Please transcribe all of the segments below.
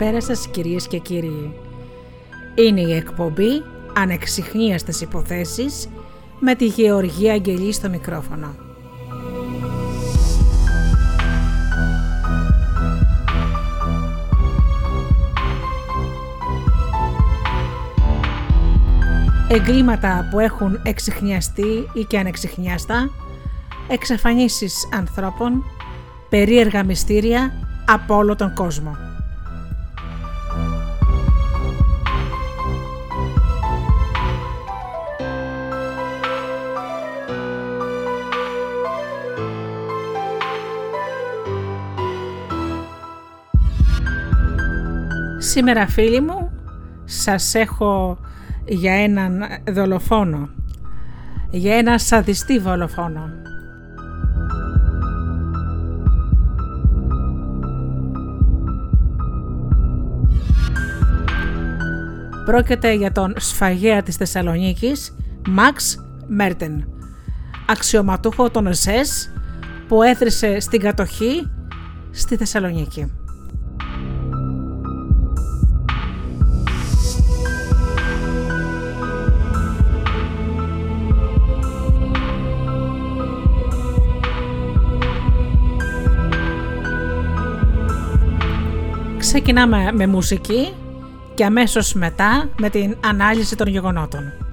Καλησπέρα σας κυρίες και κύριοι. Είναι η εκπομπή Ανεξιχνίαστες υποθέσεις με τη Γεωργία Αγγελή στο μικρόφωνο. Εγκλήματα που έχουν εξιχνιαστεί ή και ανεξιχνιάστα, εξαφανίσεις ανθρώπων, περίεργα μυστήρια από όλο τον κόσμο. Σήμερα φίλοι μου σας έχω για έναν δολοφόνο, για ένα σαδιστή δολοφόνο. Πρόκειται για τον σφαγέα της Θεσσαλονίκης, Μαξ Μέρτεν, αξιωματούχο των ΕΣΕΣ που έθρισε στην κατοχή στη Θεσσαλονίκη. Ξεκινάμε με μουσική και αμέσως μετά με την ανάλυση των γεγονότων.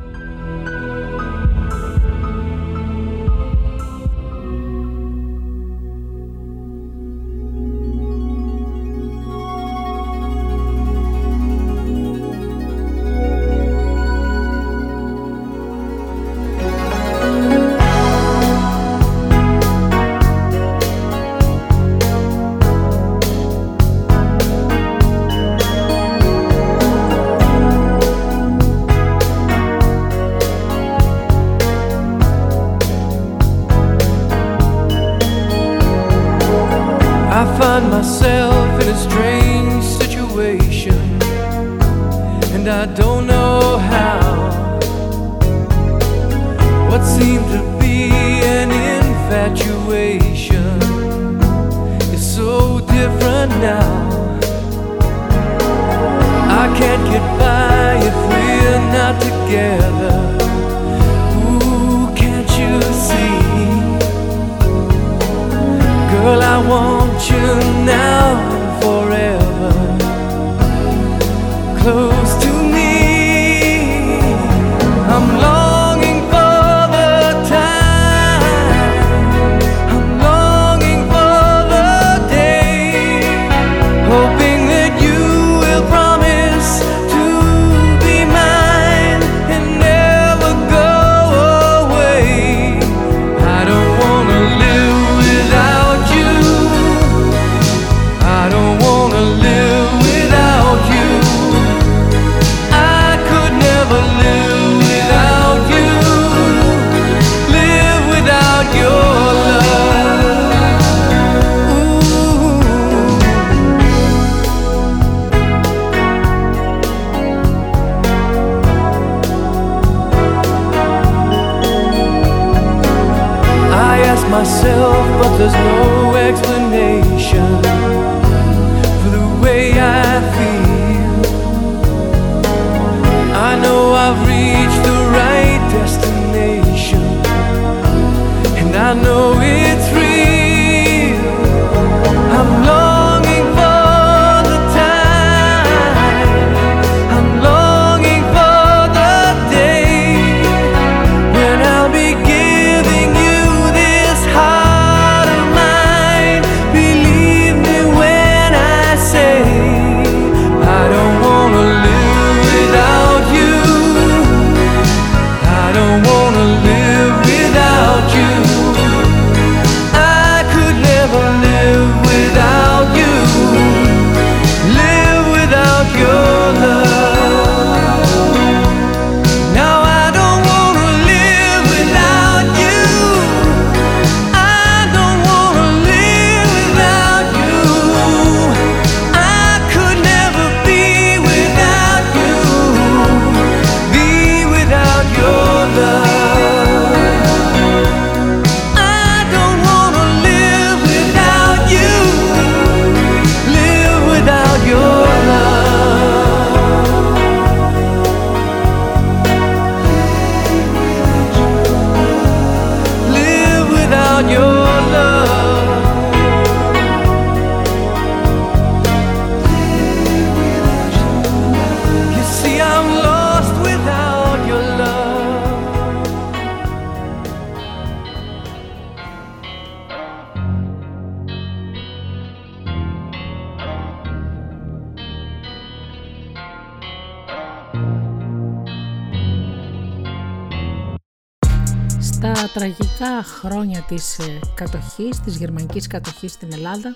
Της ε, κατοχής, της γερμανικής κατοχής στην Ελλάδα,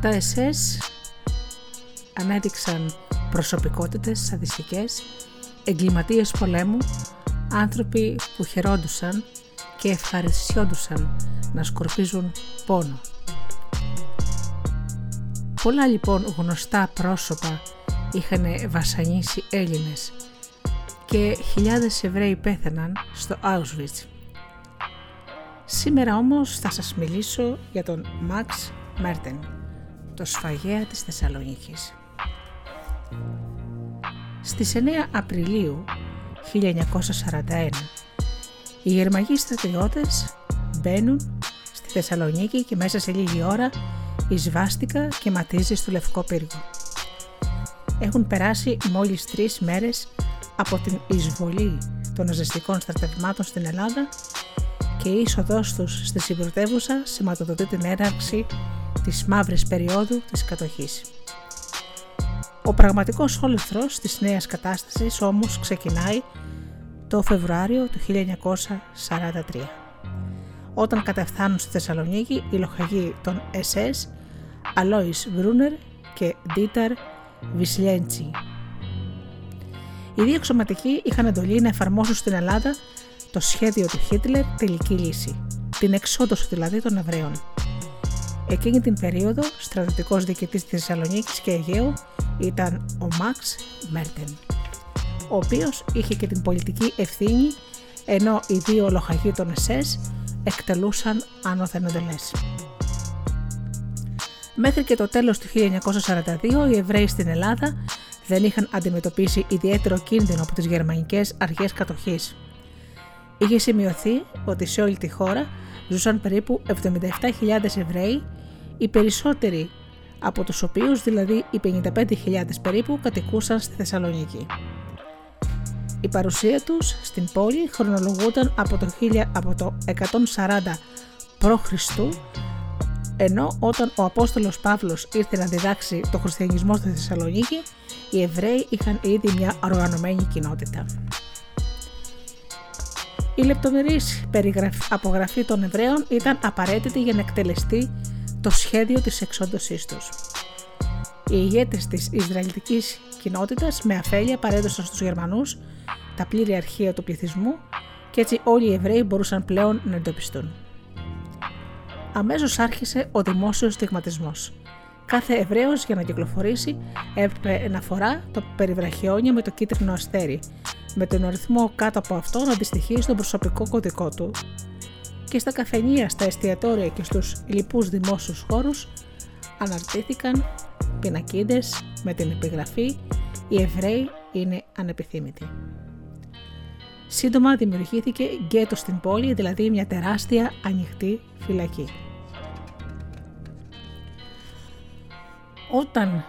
τα SS ανέδειξαν προσωπικότητες σαδιστικές, εγκληματίες πολέμου, άνθρωποι που χαιρόντουσαν και ευχαριστιόντουσαν να σκορπίζουν πόνο. Πολλά λοιπόν γνωστά πρόσωπα είχαν βασανίσει Έλληνες και χιλιάδες Εβραίοι πέθαναν στο Auschwitz. Σήμερα όμως θα σας μιλήσω για τον Μαξ Μέρτεν, το σφαγέα της Θεσσαλονίκης. Στις 9 Απριλίου 1941 οι Γερμανοί στρατιώτες μπαίνουν στη Θεσσαλονίκη και μέσα σε λίγη ώρα η σβάστηκα και ματίζει στο Λευκό Πύργο. Έχουν περάσει μόλις τρεις μέρες από την εισβολή των ναζιστικών στρατευμάτων στην Ελλάδα και η είσοδός τους στη συμπρωτεύουσα σηματοδοτεί την έναρξη της μαύρης περίοδου της κατοχής. Ο πραγματικός όλεθρος της νέας κατάστασης όμως ξεκινάει το Φεβρουάριο του 1943 όταν καταφθάνουν στη Θεσσαλονίκη οι λοχαγοί των SS Αλόις Μπρούνερ και Ντίταρ Βισλέντσι. Οι δύο εξωματικοί είχαν εντολή να εφαρμόσουν στην Ελλάδα το σχέδιο του Χίτλερ τελική λύση, την εξόδωση δηλαδή των Εβραίων. Εκείνη την περίοδο, στρατιωτικός διοικητής της Θεσσαλονίκης και Αιγαίου ήταν ο Μαξ Μέρτεν, ο οποίος είχε και την πολιτική ευθύνη ενώ οι δύο λοχαγοί των ΕΣΕΣ εκτελούσαν άνωθεν εντελές. Μέχρι και το τέλος του 1942 οι Εβραίοι στην Ελλάδα δεν είχαν αντιμετωπίσει ιδιαίτερο κίνδυνο από τις γερμανικές αρχές κατοχής. Είχε σημειωθεί ότι σε όλη τη χώρα ζούσαν περίπου 77.000 Εβραίοι, οι περισσότεροι από τους οποίους δηλαδή οι 55.000 περίπου κατοικούσαν στη Θεσσαλονίκη. Η παρουσία τους στην πόλη χρονολογούταν από το, 1000, από το 140 π.Χ. ενώ όταν ο Απόστολος Παύλος ήρθε να διδάξει το χριστιανισμό στη Θεσσαλονίκη, οι Εβραίοι είχαν ήδη μια οργανωμένη κοινότητα. Η λεπτομερής απογραφή των Εβραίων ήταν απαραίτητη για να εκτελεστεί το σχέδιο της εξόντωσής τους. Οι ηγέτες της Ισραηλιτικής κοινότητας με αφέλεια παρέδωσαν στους Γερμανούς τα πλήρη αρχεία του πληθυσμού και έτσι όλοι οι Εβραίοι μπορούσαν πλέον να εντοπιστούν. Αμέσως άρχισε ο δημόσιος στιγματισμός. Κάθε Εβραίος για να κυκλοφορήσει έπρεπε να φορά το περιβραχιόνιο με το κίτρινο αστέρι, με τον αριθμό κάτω από αυτό να αντιστοιχεί στον προσωπικό κωδικό του. Και στα καφενεία, στα εστιατόρια και στους λοιπούς δημόσιους χώρους αναρτήθηκαν πινακίδες με την επιγραφή «Οι Εβραίοι είναι ανεπιθύμητοι». Σύντομα δημιουργήθηκε γκέτο στην πόλη, δηλαδή μια τεράστια ανοιχτή φυλακή. Όταν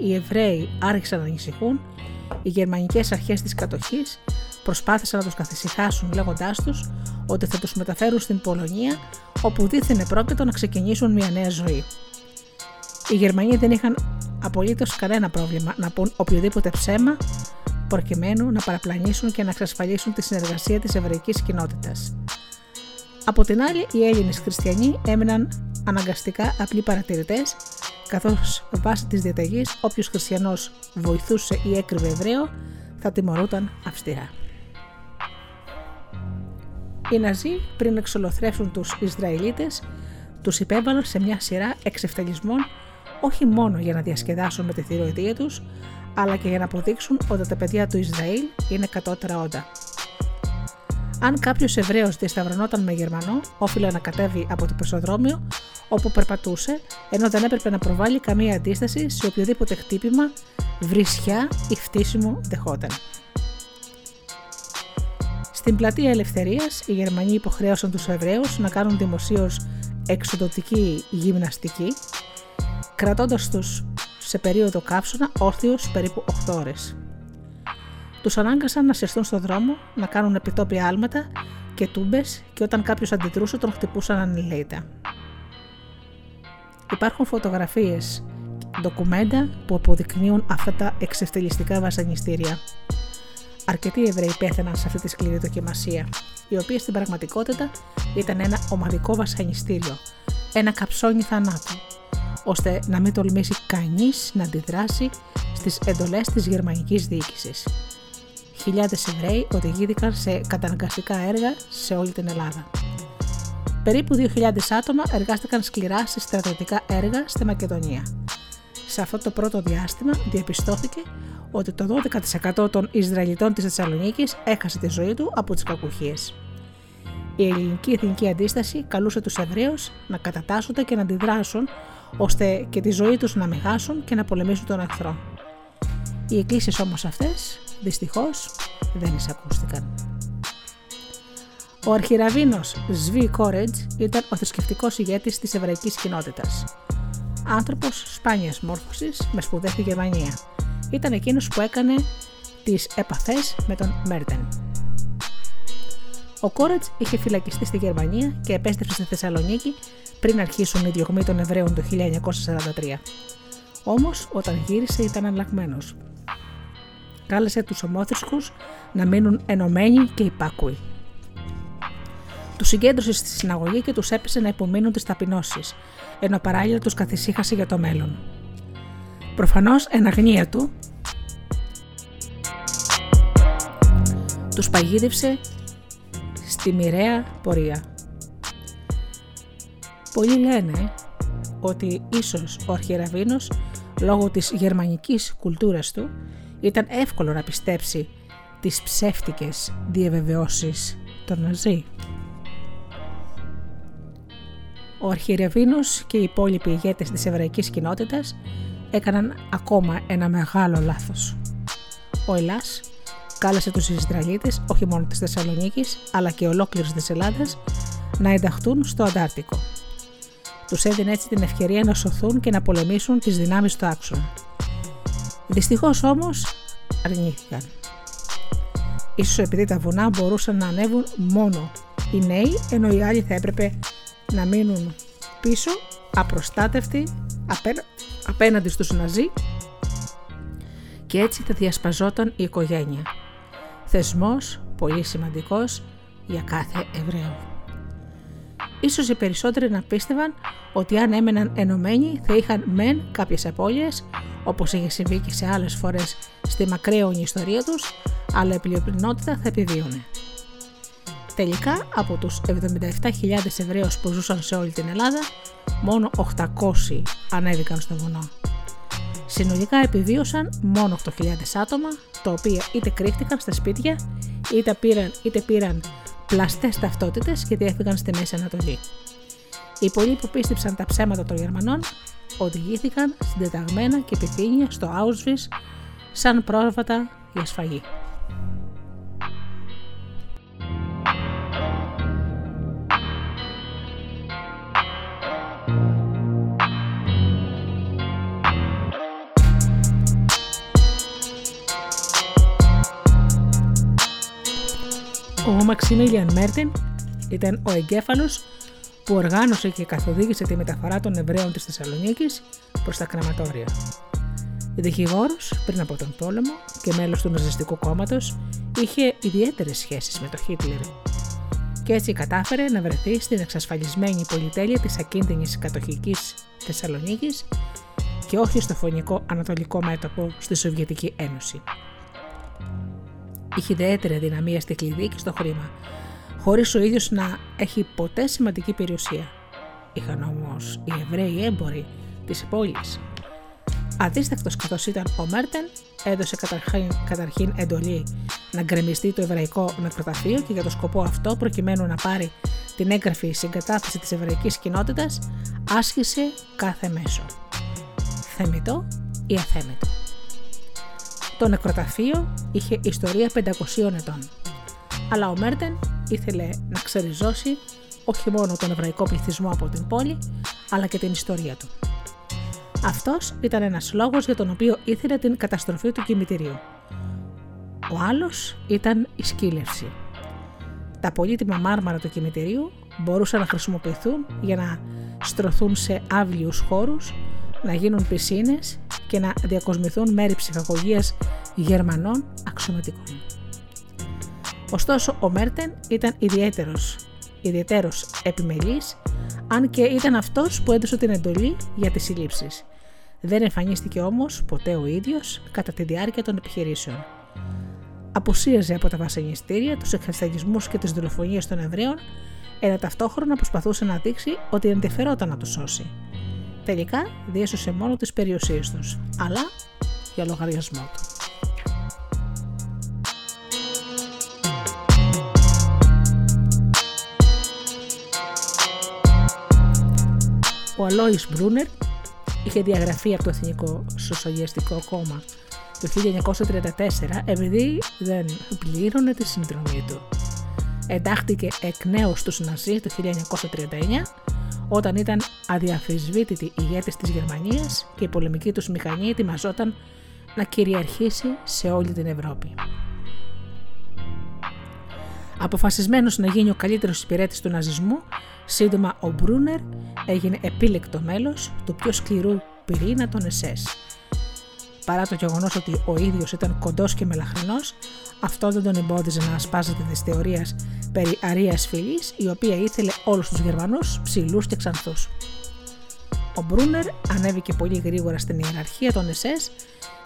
οι Εβραίοι άρχισαν να ανησυχούν, οι γερμανικές αρχές της κατοχής προσπάθησαν να τους καθησυχάσουν λέγοντάς τους ότι θα τους μεταφέρουν στην Πολωνία όπου δίθεν πρόκειτο να ξεκινήσουν μια νέα ζωή. Οι Γερμανοί δεν είχαν απολύτως κανένα πρόβλημα να πούν οποιοδήποτε ψέμα προκειμένου να παραπλανήσουν και να εξασφαλίσουν τη συνεργασία της εβραϊκής κοινότητας. Από την άλλη, οι Έλληνες χριστιανοί έμειναν αναγκαστικά απλοί παρατηρητές, καθώς βάσει της διαταγής όποιος χριστιανός βοηθούσε ή έκρυβε Εβραίο θα τιμωρούταν αυστηρά. Οι Ναζί πριν εξολοθρεύσουν τους Ισραηλίτες τους υπέβαλαν σε μια σειρά εξευτελισμών όχι μόνο για να διασκεδάσουν με τη θηροειδία τους, αλλά και για να αποδείξουν ότι τα παιδιά του Ισραήλ είναι κατώτερα όντα. Αν κάποιος Εβραίος διασταυρωνόταν με Γερμανό, όφιλε να κατέβει από το πεζοδρόμιο όπου περπατούσε, ενώ δεν έπρεπε να προβάλλει καμία αντίσταση σε οποιοδήποτε χτύπημα, βρισιά ή φτύσιμο δεχόταν. Στην πλατεία Ελευθερίας, οι Γερμανοί υποχρέωσαν τους Εβραίους να κάνουν δημοσίως εξοδοτική γυμναστική, κρατώντας τους σε περίοδο καύσωνα όρθιος περίπου 8 ώρες. Τους ανάγκασαν να συρθούν στο δρόμο, να κάνουν επιτόπια άλματα και τούμπες και όταν κάποιος αντιδρούσε τον χτυπούσαν ανηλέητα. Υπάρχουν φωτογραφίες, ντοκουμέντα που αποδεικνύουν αυτά τα εξευτελιστικά βασανιστήρια. Αρκετοί Εβραίοι πέθαναν σε αυτή τη σκληρή δοκιμασία, η οποία στην πραγματικότητα ήταν ένα ομαδικό βασανιστήριο, ένα καψόνι θανάτου, ώστε να μην τολμήσει κανείς να αντιδράσει στις εντολές της γερμανικής διοίκησης. Χιλιάδες Εβραίοι οδηγήθηκαν σε καταναγκαστικά έργα σε όλη την Ελλάδα. Περίπου 2.000 άτομα εργάστηκαν σκληρά σε στρατιωτικά έργα στη Μακεδονία. Σε αυτό το πρώτο διάστημα διαπιστώθηκε ότι το 12% των Ισραηλιτών της Θεσσαλονίκης έχασε τη ζωή του από τις κακουχίες. Η ελληνική εθνική αντίσταση καλούσε τους Εβραίους να κατατάσσονται και να αντιδράσουν ώστε και τη ζωή τους να μεγάσουν και να πολεμήσουν τον εχθρό. Οι εκκλήσεις όμως αυτές, δυστυχώς, δεν εισακούστηκαν. Ο αρχιραβίνος Σβί Κόρετζ ήταν ο θρησκευτικός ηγέτης της εβραϊκής κοινότητας. Άνθρωπος σπάνιας μόρφωσης με σπουδές στη Γερμανία. Ήταν εκείνος που έκανε τις επαφές με τον Μέρτεν. Ο Κόρετ είχε φυλακιστεί στη Γερμανία και επέστρεψε στη Θεσσαλονίκη πριν αρχίσουν οι διωγμοί των Εβραίων το 1943. Όμως, όταν γύρισε, ήταν αλλαγμένος. Κάλεσε τους ομόθρησκους να μείνουν ενωμένοι και υπάκουοι. Τους συγκέντρωσες στη συναγωγή και τους έπεσε να υπομείνουν τις ταπεινώσεις, ενώ παράλληλα τους καθησύχασε για το μέλλον. Προφανώς, εν αγνία του, τους παγίδευσε στη μοιραία πορεία. Πολλοί λένε ότι ίσως ο Αρχιεραβίνος λόγω της γερμανικής κουλτούρας του ήταν εύκολο να πιστέψει τις ψεύτικες διαβεβαιώσεις των Ναζί. Ο Αρχιεραβίνος και οι υπόλοιποι ηγέτες της εβραϊκής κοινότητας έκαναν ακόμα ένα μεγάλο λάθος. Ο Ελλάς κάλεσε τους Ισραηλίτες όχι μόνο της Θεσσαλονίκης αλλά και ολόκληρης της Ελλάδας να ενταχθούν στο Αντάρτικο. Τους έδινε έτσι την ευκαιρία να σωθούν και να πολεμήσουν τις δυνάμεις του άξονα. Δυστυχώς όμως αρνήθηκαν. Ίσως επειδή τα βουνά μπορούσαν να ανέβουν μόνο οι νέοι ενώ οι άλλοι θα έπρεπε να μείνουν πίσω απροστάτευτοι απέναντι στους Ναζί και έτσι θα διασπαζόταν η οικογένεια θεσμός πολύ σημαντικός για κάθε Εβραίο. Ίσως οι περισσότεροι να πίστευαν ότι αν έμεναν ενωμένοι θα είχαν μεν κάποιες απώλειες, όπως είχε συμβεί και σε άλλες φορές στη μακραίωνη ιστορία τους, αλλά η πλειοπληνότητα θα επιβίωνε. Τελικά, από τους 77.000 Εβραίους που ζούσαν σε όλη την Ελλάδα, μόνο 800 ανέβηκαν στο βουνό. Συνολικά επιβίωσαν μόνο 8.000 άτομα, τα οποία είτε κρύφτηκαν στα σπίτια, είτε πήραν, είτε πήραν πλαστές ταυτότητες και διέφυγαν στη Μέση Ανατολή. Οι πολλοί που πίστεψαν τα ψέματα των Γερμανών οδηγήθηκαν συντεταγμένα και επιθύνια στο Auschwitz σαν πρόβατα για σφαγή. Ο Μαξιμίλιαν Μέρτιν; Ήταν ο εγκέφαλος που οργάνωσε και καθοδήγησε τη μεταφορά των Εβραίων της Θεσσαλονίκης προς τα κραματόρια. Δικηγόρος πριν από τον πόλεμο και μέλος του Ναζιστικού κόμματος, είχε ιδιαίτερες σχέσεις με τον Χίτλερ και έτσι κατάφερε να βρεθεί στην εξασφαλισμένη πολυτέλεια της ακίνδυνης κατοχικής Θεσσαλονίκης και όχι στο φωνικό ανατολικό μέτωπο στη Σοβιετική Ένωση είχε ιδιαίτερη δυναμία στη κλειδί και στο χρήμα, χωρίς ο ίδιος να έχει ποτέ σημαντική περιουσία. Είχαν όμως οι Εβραίοι έμποροι της πόλης. Αντίστακτο καθώς ήταν ο Μέρτεν, έδωσε καταρχήν, καταρχήν εντολή να γκρεμιστεί το εβραϊκό νεκροταφείο και για το σκοπό αυτό, προκειμένου να πάρει την έγγραφη συγκατάθεση της εβραϊκής κοινότητας, άσχησε κάθε μέσο. Θεμητό ή αθέμητο; Το νεκροταφείο είχε ιστορία 500 ετών. Αλλά ο Μέρτεν ήθελε να ξεριζώσει όχι μόνο τον εβραϊκό πληθυσμό από την πόλη, αλλά και την ιστορία του. Αυτός ήταν ένας λόγος για τον οποίο ήθελε την καταστροφή του κημητηρίου. Ο άλλος ήταν η σκύλευση. Τα πολύτιμα μάρμαρα του κημητηρίου μπορούσαν να χρησιμοποιηθούν για να στρωθούν σε άβλιους χώρους να γίνουν πισίνες και να διακοσμηθούν μέρη ψυχαγωγίας Γερμανών αξιωματικών. Ωστόσο, ο Μέρτεν ήταν ιδιαίτερος, ιδιαίτερος επιμελής, αν και ήταν αυτός που έδωσε την εντολή για τις συλλήψεις. Δεν εμφανίστηκε όμως ποτέ ο ίδιος κατά τη διάρκεια των επιχειρήσεων. Αποσίαζε από τα βασανιστήρια, τους εξασταγισμούς και τις δολοφονίες των Εβραίων, ενώ ταυτόχρονα προσπαθούσε να δείξει ότι ενδιαφερόταν να του σώσει. Τελικά διέσωσε μόνο τις περιουσίες τους, αλλά για λογαριασμό του. Ο Αλόης Μπρούνερ είχε διαγραφεί από το Εθνικό Σοσιαλιστικό Κόμμα το 1934 επειδή δεν πλήρωνε τη συνδρομή του. Εντάχθηκε εκ νέου στους Ναζί το 1939 όταν ήταν αδιαφυσβήτητη ηγέτης της Γερμανίας και η πολεμική τους μηχανή ετοιμαζόταν να κυριαρχήσει σε όλη την Ευρώπη. Αποφασισμένος να γίνει ο καλύτερος υπηρέτης του ναζισμού, σύντομα ο Μπρούνερ έγινε επίλεκτο μέλος του πιο σκληρού πυρήνα των ΕΣΕΣ. Παρά το γεγονός ότι ο ίδιος ήταν κοντός και μελαχρινός, αυτό δεν τον εμπόδιζε να ασπάζεται της θεωρίας περί αρίας φυλής, η οποία ήθελε όλους τους Γερμανούς ψηλούς και ξανθούς. Ο Μπρούνερ ανέβηκε πολύ γρήγορα στην ιεραρχία των ΕΣΕΣ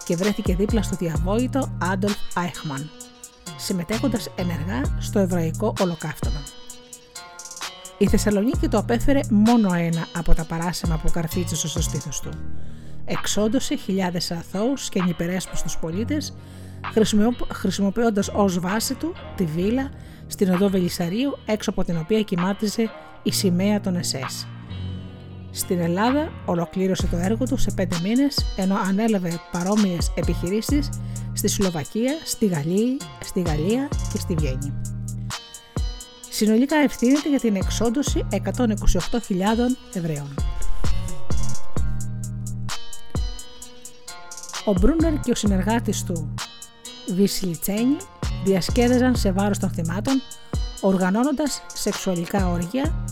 και βρέθηκε δίπλα στο διαβόητο Άντολφ Άιχμαν, συμμετέχοντας ενεργά στο εβραϊκό ολοκαύτωμα. Η Θεσσαλονίκη το απέφερε μόνο ένα από τα παράσημα που καρφίτσισε στο στήθος του. Εξόντωσε χιλιάδες αθώους και νυπερέσπιστους πολίτες χρησιμοποιώντας ως βάση του τη βίλα στην οδό Βελισσαρίου έξω από την οποία κοιμάτιζε η σημαία των ΕΣΕΣ. Στην Ελλάδα ολοκλήρωσε το έργο του σε πέντε μήνες ενώ ανέλαβε παρόμοιες επιχειρήσεις στη Σλοβακία, στη Γαλλία, στη Γαλλία και στη Βιέννη. Συνολικά ευθύνεται για την εξόντωση 128.000 Εβραίων. Ο Μπρούνερ και ο συνεργάτης του Βισιλιτσένη διασκέδαζαν σε βάρος των θυμάτων, οργανώνοντας σεξουαλικά όργια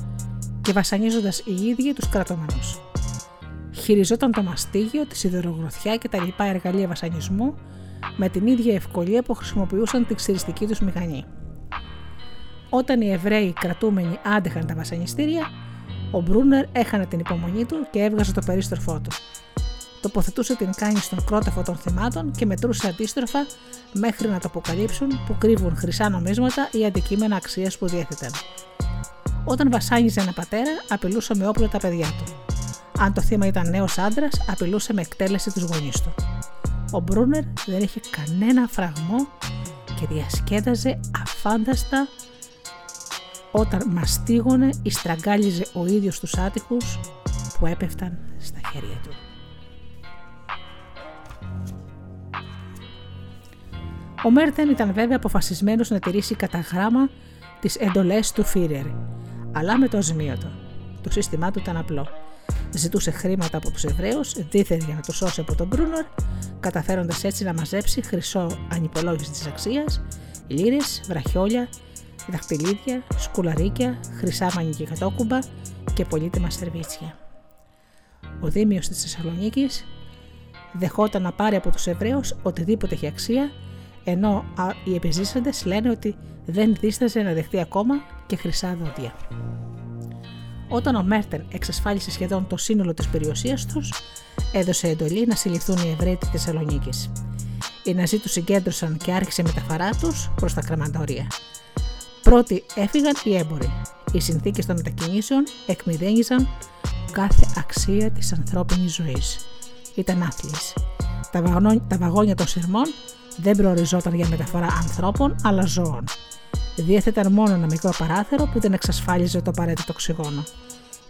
και βασανίζοντας οι ίδιοι τους κρατούμενους. Χειριζόταν το μαστίγιο, τη σιδερογροθιά και τα λοιπά εργαλεία βασανισμού με την ίδια ευκολία που χρησιμοποιούσαν τη ξυριστική τους μηχανή. Όταν οι Εβραίοι κρατούμενοι άντεχαν τα βασανιστήρια, ο Μπρούνερ έχανε την υπομονή του και έβγαζε το περίστροφό του. Τοποθετούσε την κάνη στον κρόταφο των θυμάτων και μετρούσε αντίστροφα μέχρι να το αποκαλύψουν που κρύβουν χρυσά νομίσματα ή αντικείμενα αξίας που διέθεταν. Όταν βασάνιζε ένα πατέρα, απειλούσε με όπλο τα παιδιά του. Αν το θύμα ήταν νέος άντρας, απειλούσε με εκτέλεση τους γονείς του. Ο Μπρούνερ δεν είχε κανένα φραγμό και διασκέδαζε αφάνταστα όταν μαστίγωνε ή στραγγάλιζε ο ίδιος τους άτυχους που έπεφταν στα χέρια του. Ο Μέρτεν ήταν βέβαια αποφασισμένος να τηρήσει κατά γράμμα τις εντολές του Φίρερ, αλλά με το ασμίωτο. Το σύστημά του ήταν απλό. Ζητούσε χρήματα από τους Εβραίους, δίθεν για να τους σώσει από τον Μπρούνορ, καταφέροντας έτσι να μαζέψει χρυσό ανυπολόγιστη αξίας, λύρες, βραχιόλια, δαχτυλίδια, σκουλαρίκια, χρυσά μανικικατόκουμπα και πολύτιμα σερβίτσια. Ο Δήμιος της Θεσσαλονίκης δεχόταν να πάρει από τους Εβραίους οτιδήποτε έχει αξία ενώ οι επιζήσαντες λένε ότι δεν δίσταζε να δεχτεί ακόμα και χρυσά δόντια. Όταν ο Μέρτεν εξασφάλισε σχεδόν το σύνολο της περιουσίας τους, έδωσε εντολή να συλληφθούν οι Εβραίοι της Θεσσαλονίκης. Οι Ναζί τους συγκέντρωσαν και άρχισε μεταφορά τους προς τα κρεματορία. Πρώτοι έφυγαν οι έμποροι. Οι συνθήκες των μετακινήσεων εκμυδένιζαν κάθε αξία της ανθρώπινης ζωής. Ήταν άθλιες. Τα, βαγόνια των σειρμών δεν προοριζόταν για μεταφορά ανθρώπων αλλά ζώων. Διέθεταν μόνο ένα μικρό παράθυρο που δεν εξασφάλιζε το απαραίτητο οξυγόνο.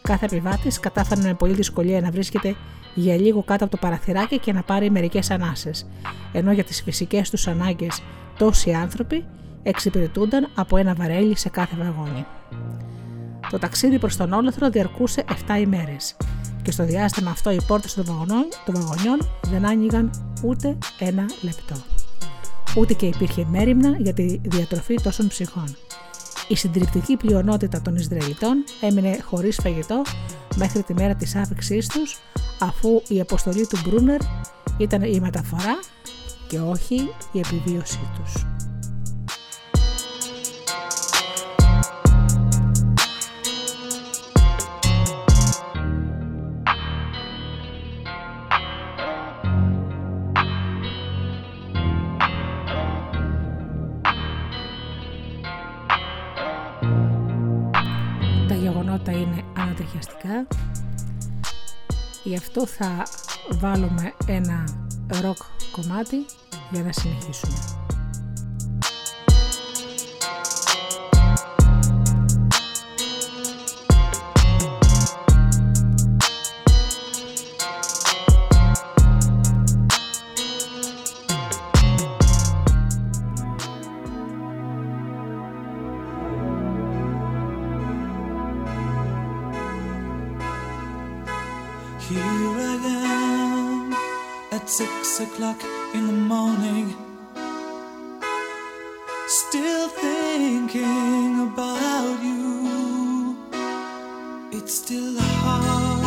Κάθε επιβάτης κατάφερε με πολύ δυσκολία να βρίσκεται για λίγο κάτω από το παραθυράκι και να πάρει μερικές ανάσες, ενώ για τις φυσικές τους ανάγκες τόσοι άνθρωποι εξυπηρετούνταν από ένα βαρέλι σε κάθε βαγόνι. Το ταξίδι προς τον όλεθρο διαρκούσε 7 ημέρες και στο διάστημα αυτό οι πόρτες των βαγονιών δεν άνοιγαν ούτε ένα λεπτό ούτε και υπήρχε μέρημνα για τη διατροφή τόσων ψυχών. Η συντριπτική πλειονότητα των Ισραηλιτών έμεινε χωρίς φαγητό μέχρι τη μέρα της άφηξής τους, αφού η αποστολή του Μπρούνερ ήταν η μεταφορά και όχι η επιβίωσή τους. τα είναι ανατριχιαστικά. Γι' αυτό θα βάλουμε ένα ροκ κομμάτι για να συνεχίσουμε. six o'clock in the morning, still thinking about you. It's still hard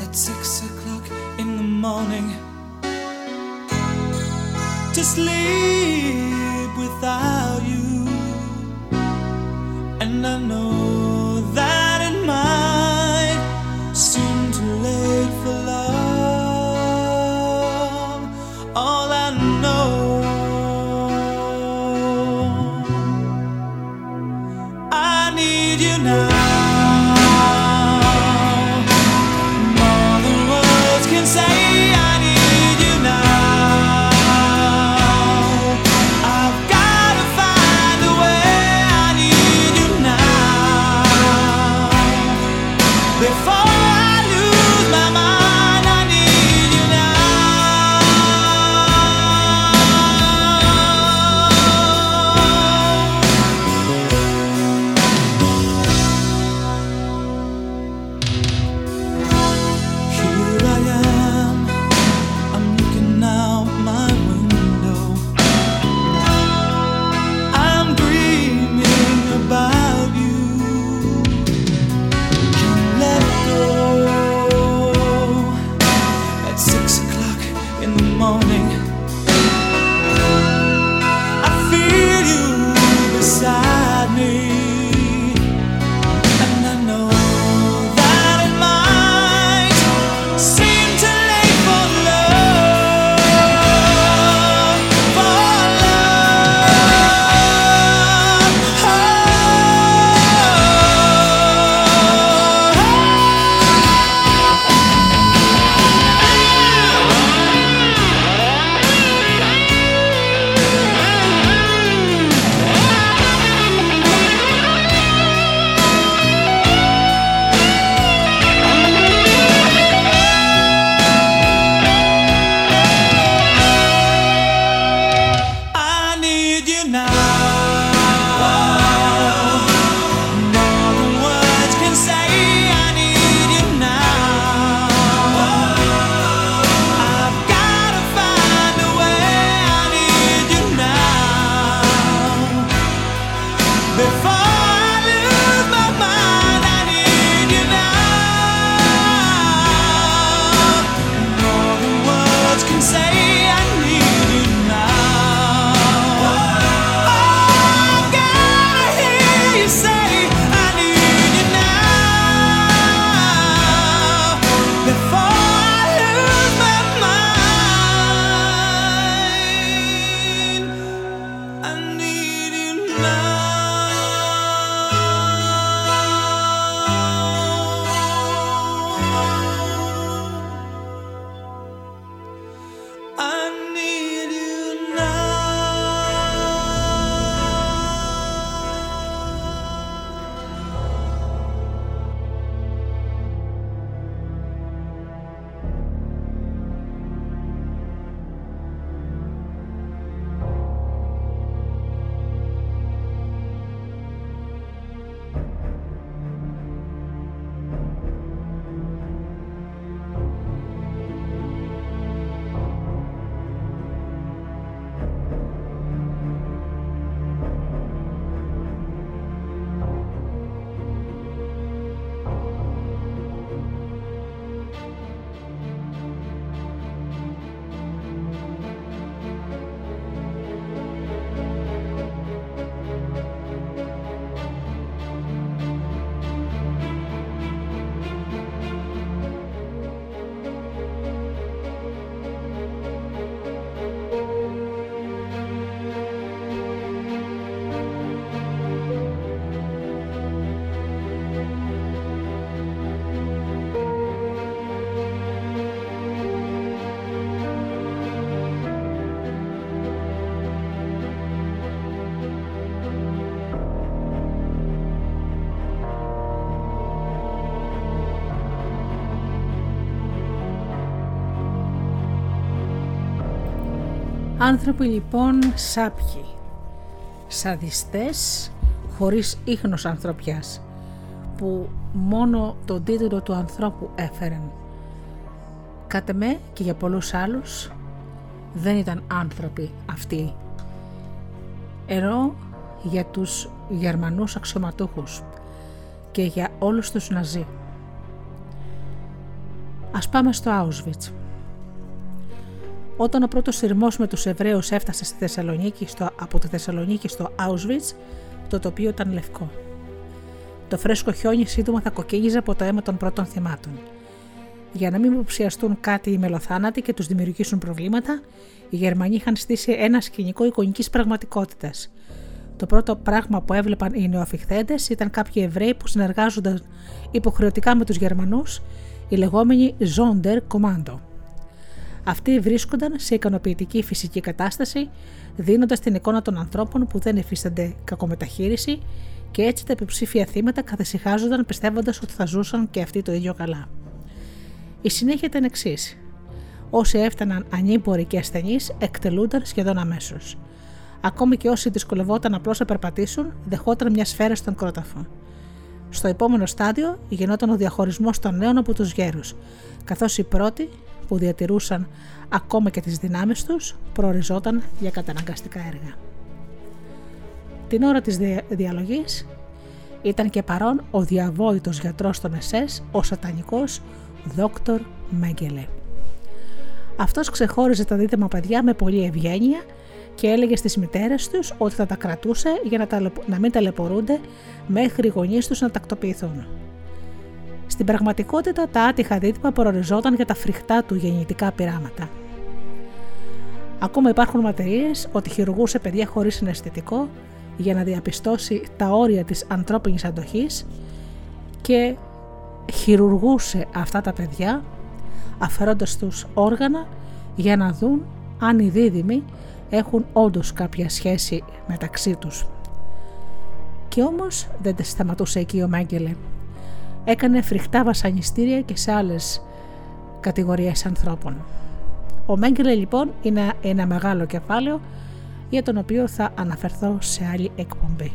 at six o'clock in the morning to sleep without you, and I know. They Άνθρωποι λοιπόν σάπιοι, σαδιστές χωρίς ίχνος ανθρωπιάς, που μόνο τον τίτλο του ανθρώπου έφεραν. Κάτε με και για πολλούς άλλους δεν ήταν άνθρωποι αυτοί. Ενώ για τους Γερμανούς αξιωματούχους και για όλους τους Ναζί. Ας πάμε στο Auschwitz. Όταν ο πρώτος σειρμός με τους Εβραίους έφτασε στη Θεσσαλονίκη, στο, από τη Θεσσαλονίκη στο Auschwitz, το τοπίο ήταν λευκό. Το φρέσκο χιόνι σύντομα θα κοκκίγιζε από το αίμα των πρώτων θυμάτων. Για να μην υποψιαστούν κάτι οι μελοθάνατοι και τους δημιουργήσουν προβλήματα, οι Γερμανοί είχαν στήσει ένα σκηνικό εικονικής πραγματικότητας. Το πρώτο πράγμα που έβλεπαν οι νεοαφιχθέντε ήταν κάποιοι Εβραίοι που συνεργάζονταν υποχρεωτικά με τους Γερμανούς, οι λεγόμενοι Zonder Kommando. Αυτοί βρίσκονταν σε ικανοποιητική φυσική κατάσταση, δίνοντας την εικόνα των ανθρώπων που δεν υφίστανται κακομεταχείριση και έτσι τα επιψήφια θύματα καθησυχάζονταν πιστεύοντας ότι θα ζούσαν και αυτοί το ίδιο καλά. Η συνέχεια ήταν εξής. Όσοι έφταναν ανήμποροι και ασθενείς εκτελούνταν σχεδόν αμέσως. Ακόμη και όσοι δυσκολευόταν απλώς να περπατήσουν, δεχόταν μια σφαίρα στον κρόταφο. Στο επόμενο στάδιο γινόταν ο διαχωρισμός των νέων από τους γέρους, καθώς οι πρώτοι που διατηρούσαν ακόμα και τις δυνάμεις τους προοριζόταν για καταναγκαστικά έργα. Την ώρα της διαλογής ήταν και παρόν ο διαβόητος γιατρός των ΕΣΕΣ, ο σατανικός Δόκτωρ Μέγκελε. Αυτός ξεχώριζε τα δίδυμα παιδιά με πολλή ευγένεια και έλεγε στις μητέρες τους ότι θα τα κρατούσε για να, να μην ταλαιπωρούνται μέχρι οι γονείς τους να τακτοποιηθούν. Στην πραγματικότητα τα άτυχα δίδυμα προοριζόταν για τα φρικτά του γεννητικά πειράματα. Ακόμα υπάρχουν ματερίες ότι χειρουργούσε παιδιά χωρίς συναισθητικό για να διαπιστώσει τα όρια της ανθρώπινης αντοχής και χειρουργούσε αυτά τα παιδιά αφαιρώντας τους όργανα για να δουν αν οι δίδυμοι έχουν όντως κάποια σχέση μεταξύ τους. Και όμως δεν τα σταματούσε εκεί ο Μέγκελε. Έκανε φρικτά βασανιστήρια και σε άλλες κατηγορίες ανθρώπων. Ο Μέγκελε λοιπόν είναι ένα μεγάλο κεφάλαιο για τον οποίο θα αναφερθώ σε άλλη εκπομπή.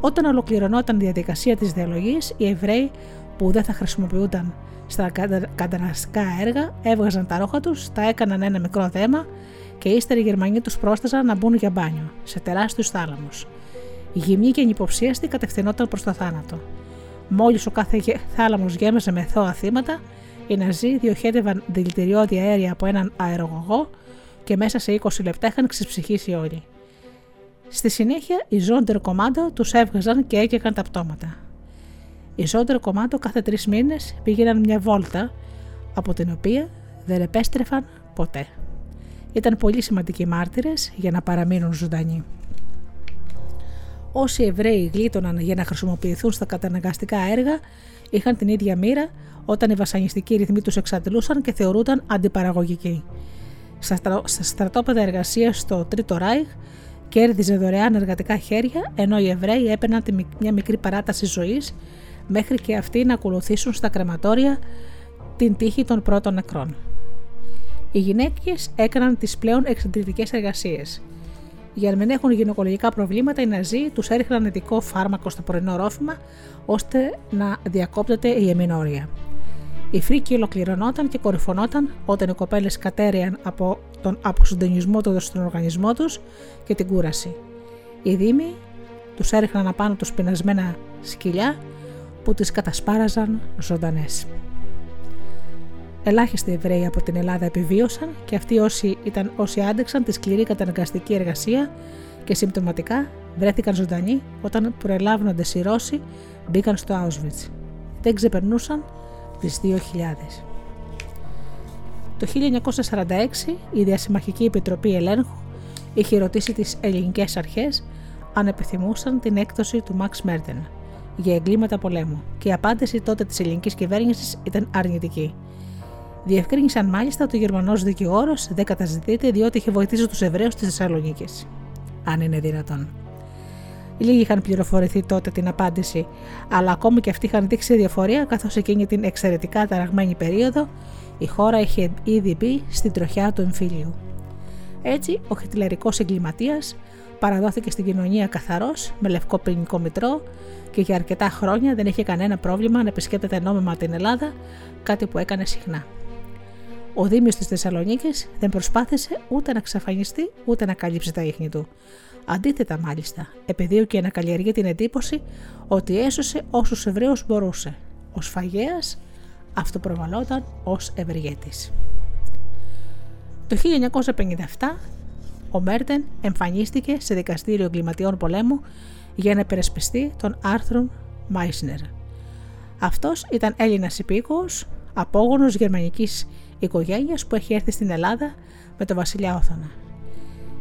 Όταν ολοκληρωνόταν η διαδικασία της διαλογής, οι Εβραίοι που δεν θα χρησιμοποιούνταν στα καταναστικά έργα έβγαζαν τα ρόχα τους, τα έκαναν ένα μικρό δέμα και ύστερα οι Γερμανοί τους πρόσταζαν να μπουν για μπάνιο σε τεράστιους θάλαμους. Η γυμνή και ανυποψίαστη κατευθυνόταν προς το θάνατο. Μόλις ο κάθε θάλαμος γέμεζε με θώα θύματα, οι Ναζί διοχέτευαν δηλητηριώδη αέρια από έναν αερογωγό και μέσα σε 20 λεπτά είχαν ξεψυχήσει όλοι. Στη συνέχεια, οι Ζόντερ Κομμάντο τους έβγαζαν και έκαιγαν τα πτώματα. Οι Ζόντερ Κομμάντο κάθε τρεις μήνες πήγαιναν μια βόλτα, από την οποία δεν επέστρεφαν ποτέ. Ήταν πολύ σημαντικοί μάρτυρες για να παραμείνουν ζωντανοί. Όσοι Εβραίοι γλίτωναν για να χρησιμοποιηθούν στα καταναγκαστικά έργα, είχαν την ίδια μοίρα όταν οι βασανιστικοί ρυθμοί τους εξαντλούσαν και θεωρούνταν αντιπαραγωγικοί. Στα στρατόπεδα εργασίας στο Τρίτο Ράιχ κέρδιζε δωρεάν εργατικά χέρια, ενώ οι Εβραίοι έπαιρναν μια μικρή παράταση ζωής μέχρι και αυτοί να ακολουθήσουν στα κρεματόρια την τύχη των πρώτων νεκρών. Οι γυναίκες έκαναν τις πλέον εξαντλητικές εργασίες. Για να μην έχουν γυναικολογικά προβλήματα, οι Ναζί τους έριχναν ειδικό φάρμακο στο πρωινό ρόφημα ώστε να διακόπτεται η εμεινόρια. Η φρίκη ολοκληρωνόταν και κορυφωνόταν όταν οι κοπέλες κατέρεαν από τον αποσυντονισμό του στον οργανισμό τους και την κούραση. Οι δήμοι τους έριχναν απάνω τους πεινασμένα σκυλιά που τις κατασπάραζαν ζωντανές. Ελάχιστοι Εβραίοι από την Ελλάδα επιβίωσαν και αυτοί όσοι, ήταν, όσοι άντεξαν τη σκληρή καταναγκαστική εργασία και συμπτωματικά βρέθηκαν ζωντανοί όταν προελάβνοντες οι Ρώσοι μπήκαν στο Auschwitz. Δεν ξεπερνούσαν τις 2000. Το 1946 η Διασυμμαχική Επιτροπή Ελέγχου είχε ρωτήσει τις ελληνικές αρχές αν επιθυμούσαν την έκδοση του Μαξ Μέρτεν για εγκλήματα πολέμου και η απάντηση τότε της ελληνικής κυβέρνησης ήταν αρνητική. Διευκρίνησαν μάλιστα ότι ο Γερμανός δικηγόρος δεν καταζητείται διότι είχε βοηθήσει τους Εβραίους της Θεσσαλονίκης. Αν είναι δυνατόν. Λίγοι είχαν πληροφορηθεί τότε την απάντηση, αλλά ακόμη και αυτοί είχαν δείξει διαφορία καθώς εκείνη την εξαιρετικά ταραγμένη περίοδο η χώρα είχε ήδη μπει στην τροχιά του εμφύλιου. Έτσι, ο χιτλερικός εγκληματίας παραδόθηκε στην κοινωνία καθαρός, με λευκό ποινικό μητρό και για αρκετά χρόνια δεν είχε κανένα πρόβλημα να επισκέπτεται νόμιμα την Ελλάδα, κάτι που έκανε συχνά. Ο Δήμιος της Θεσσαλονίκης δεν προσπάθησε ούτε να εξαφανιστεί ούτε να καλύψει τα ίχνη του. Αντίθετα, μάλιστα, επιδίωκε να καλλιεργεί την εντύπωση ότι έσωσε όσους Εβραίους μπορούσε. Ο Σφαγέα αυτοπροβαλόταν ως ευεργέτης. Το 1957 ο Μέρτεν εμφανίστηκε σε δικαστήριο εγκληματιών πολέμου για να υπερασπιστεί τον Άρθρον Μάισνερ. Αυτός ήταν Έλληνας υπήκοος, απόγονος γερμανικής οικογένειας που έχει έρθει στην Ελλάδα με τον βασιλιά Όθωνα.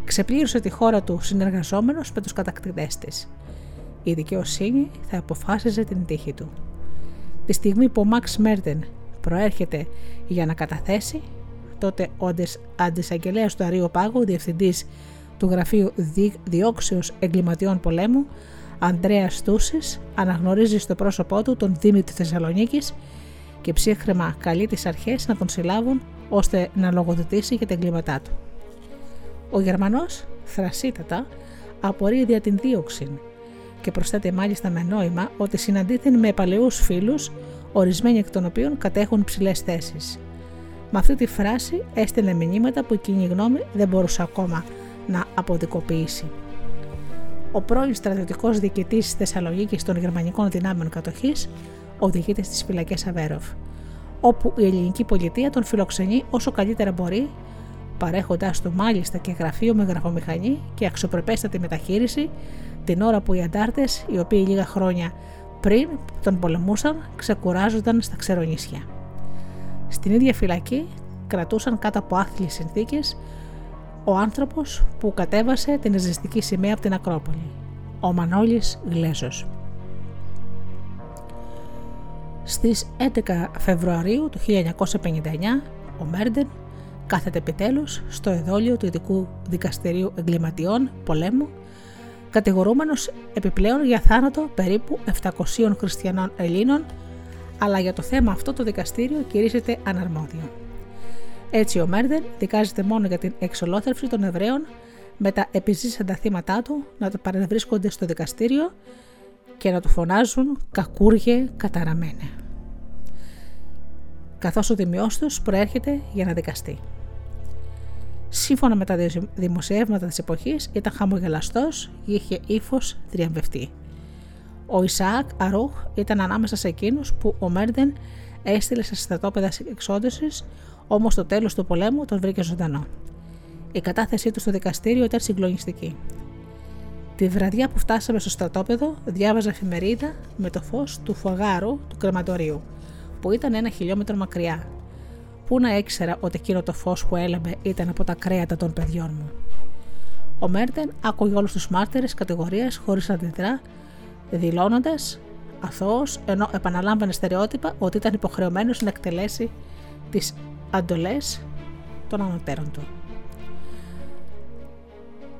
Ξεπλήρωσε τη χώρα του συνεργαζόμενος με τους κατακτητές της. Η δικαιοσύνη θα αποφάσιζε την τύχη του. Τη στιγμή που ο Μαξ Μέρτεν προέρχεται για να καταθέσει, τότε ο αντισαγγελέας του Αρίου Πάγου, διευθυντής του Γραφείου Διώξεως Εγκληματιών Πολέμου, Ανδρέας Τούσης, αναγνωρίζει στο πρόσωπό του τον Δήμητρο Θεσσαλονίκης και ψύχρεμα καλεί τις αρχές να τον συλλάβουν ώστε να λογοδοτήσει για τα εγκλήματά του. Ο Γερμανός, θρασίτατα, απορεί δια την δίωξη και προσθέτει μάλιστα με νόημα ότι συναντήθηκαν με παλαιούς φίλους, ορισμένοι εκ των οποίων κατέχουν ψηλές θέσεις. Με αυτή τη φράση έστειλε μηνύματα που η κοινή γνώμη δεν μπορούσε ακόμα να αποδικοποιήσει. Ο πρώην στρατιωτικός διοικητής τη Θεσσαλονίκης των Γερμανικών Δυνάμεων Κατοχής οδηγείται στις φυλακές Αβέροφ, όπου η ελληνική πολιτεία τον φιλοξενεί όσο καλύτερα μπορεί, παρέχοντάς του μάλιστα και γραφείο με γραφομηχανή και αξιοπρεπέστατη μεταχείριση την ώρα που οι αντάρτες, οι οποίοι λίγα χρόνια πριν τον πολεμούσαν, ξεκουράζονταν στα ξερονίσια. Στην ίδια φυλακή κρατούσαν κάτω από άθλιες συνθήκες ο άνθρωπος που κατέβασε την εζεστική σημαία από την Ακρόπολη, ο Μανώλης Γλέζος. Στις 11 Φεβρουαρίου του 1959 ο Μέρντεν κάθεται επιτέλους στο εδόλιο του Ειδικού Δικαστηρίου Εγκληματιών Πολέμου κατηγορούμενος επιπλέον για θάνατο περίπου 700 χριστιανών Ελλήνων αλλά για το θέμα αυτό το δικαστήριο κηρύσσεται αναρμόδιο. Έτσι ο Μέρντεν δικάζεται μόνο για την εξολόθρευση των Εβραίων με τα επιζήσαντα θύματα του να το παρευρίσκονται στο δικαστήριο και να του φωνάζουν «κακούργε καταραμένε» καθώς ο δημιός τους προέρχεται για να δικαστεί. Σύμφωνα με τα δημοσιεύματα της εποχής ήταν χαμογελαστός και είχε ύφος θριαμβευτή. Ο Ισαάκ Αρούχ ήταν ανάμεσα σε εκείνους που ο Μέρντεν έστειλε σε στρατόπεδα εξόντωσης, όμως στο τέλος του πολέμου τον βρήκε ζωντανό. Η κατάθεσή του στο δικαστήριο ήταν συγκλονιστική. Τη βραδιά που φτάσαμε στο στρατόπεδο, διάβαζα εφημερίδα με το φως του φωγάρου του κρεματορίου, που ήταν ένα χιλιόμετρο μακριά. Πού να ήξερα ότι εκείνο το φως που έλαμπε ήταν από τα κρέατα των παιδιών μου. Ο Μέρτεν άκουγε όλους τους μάρτυρες κατηγορίας χωρίς αντιδρά δηλώνοντας αθώος ενώ επαναλάμβανε στερεότυπα ότι ήταν υποχρεωμένος να εκτελέσει τις αντολές των ανωτέρων του.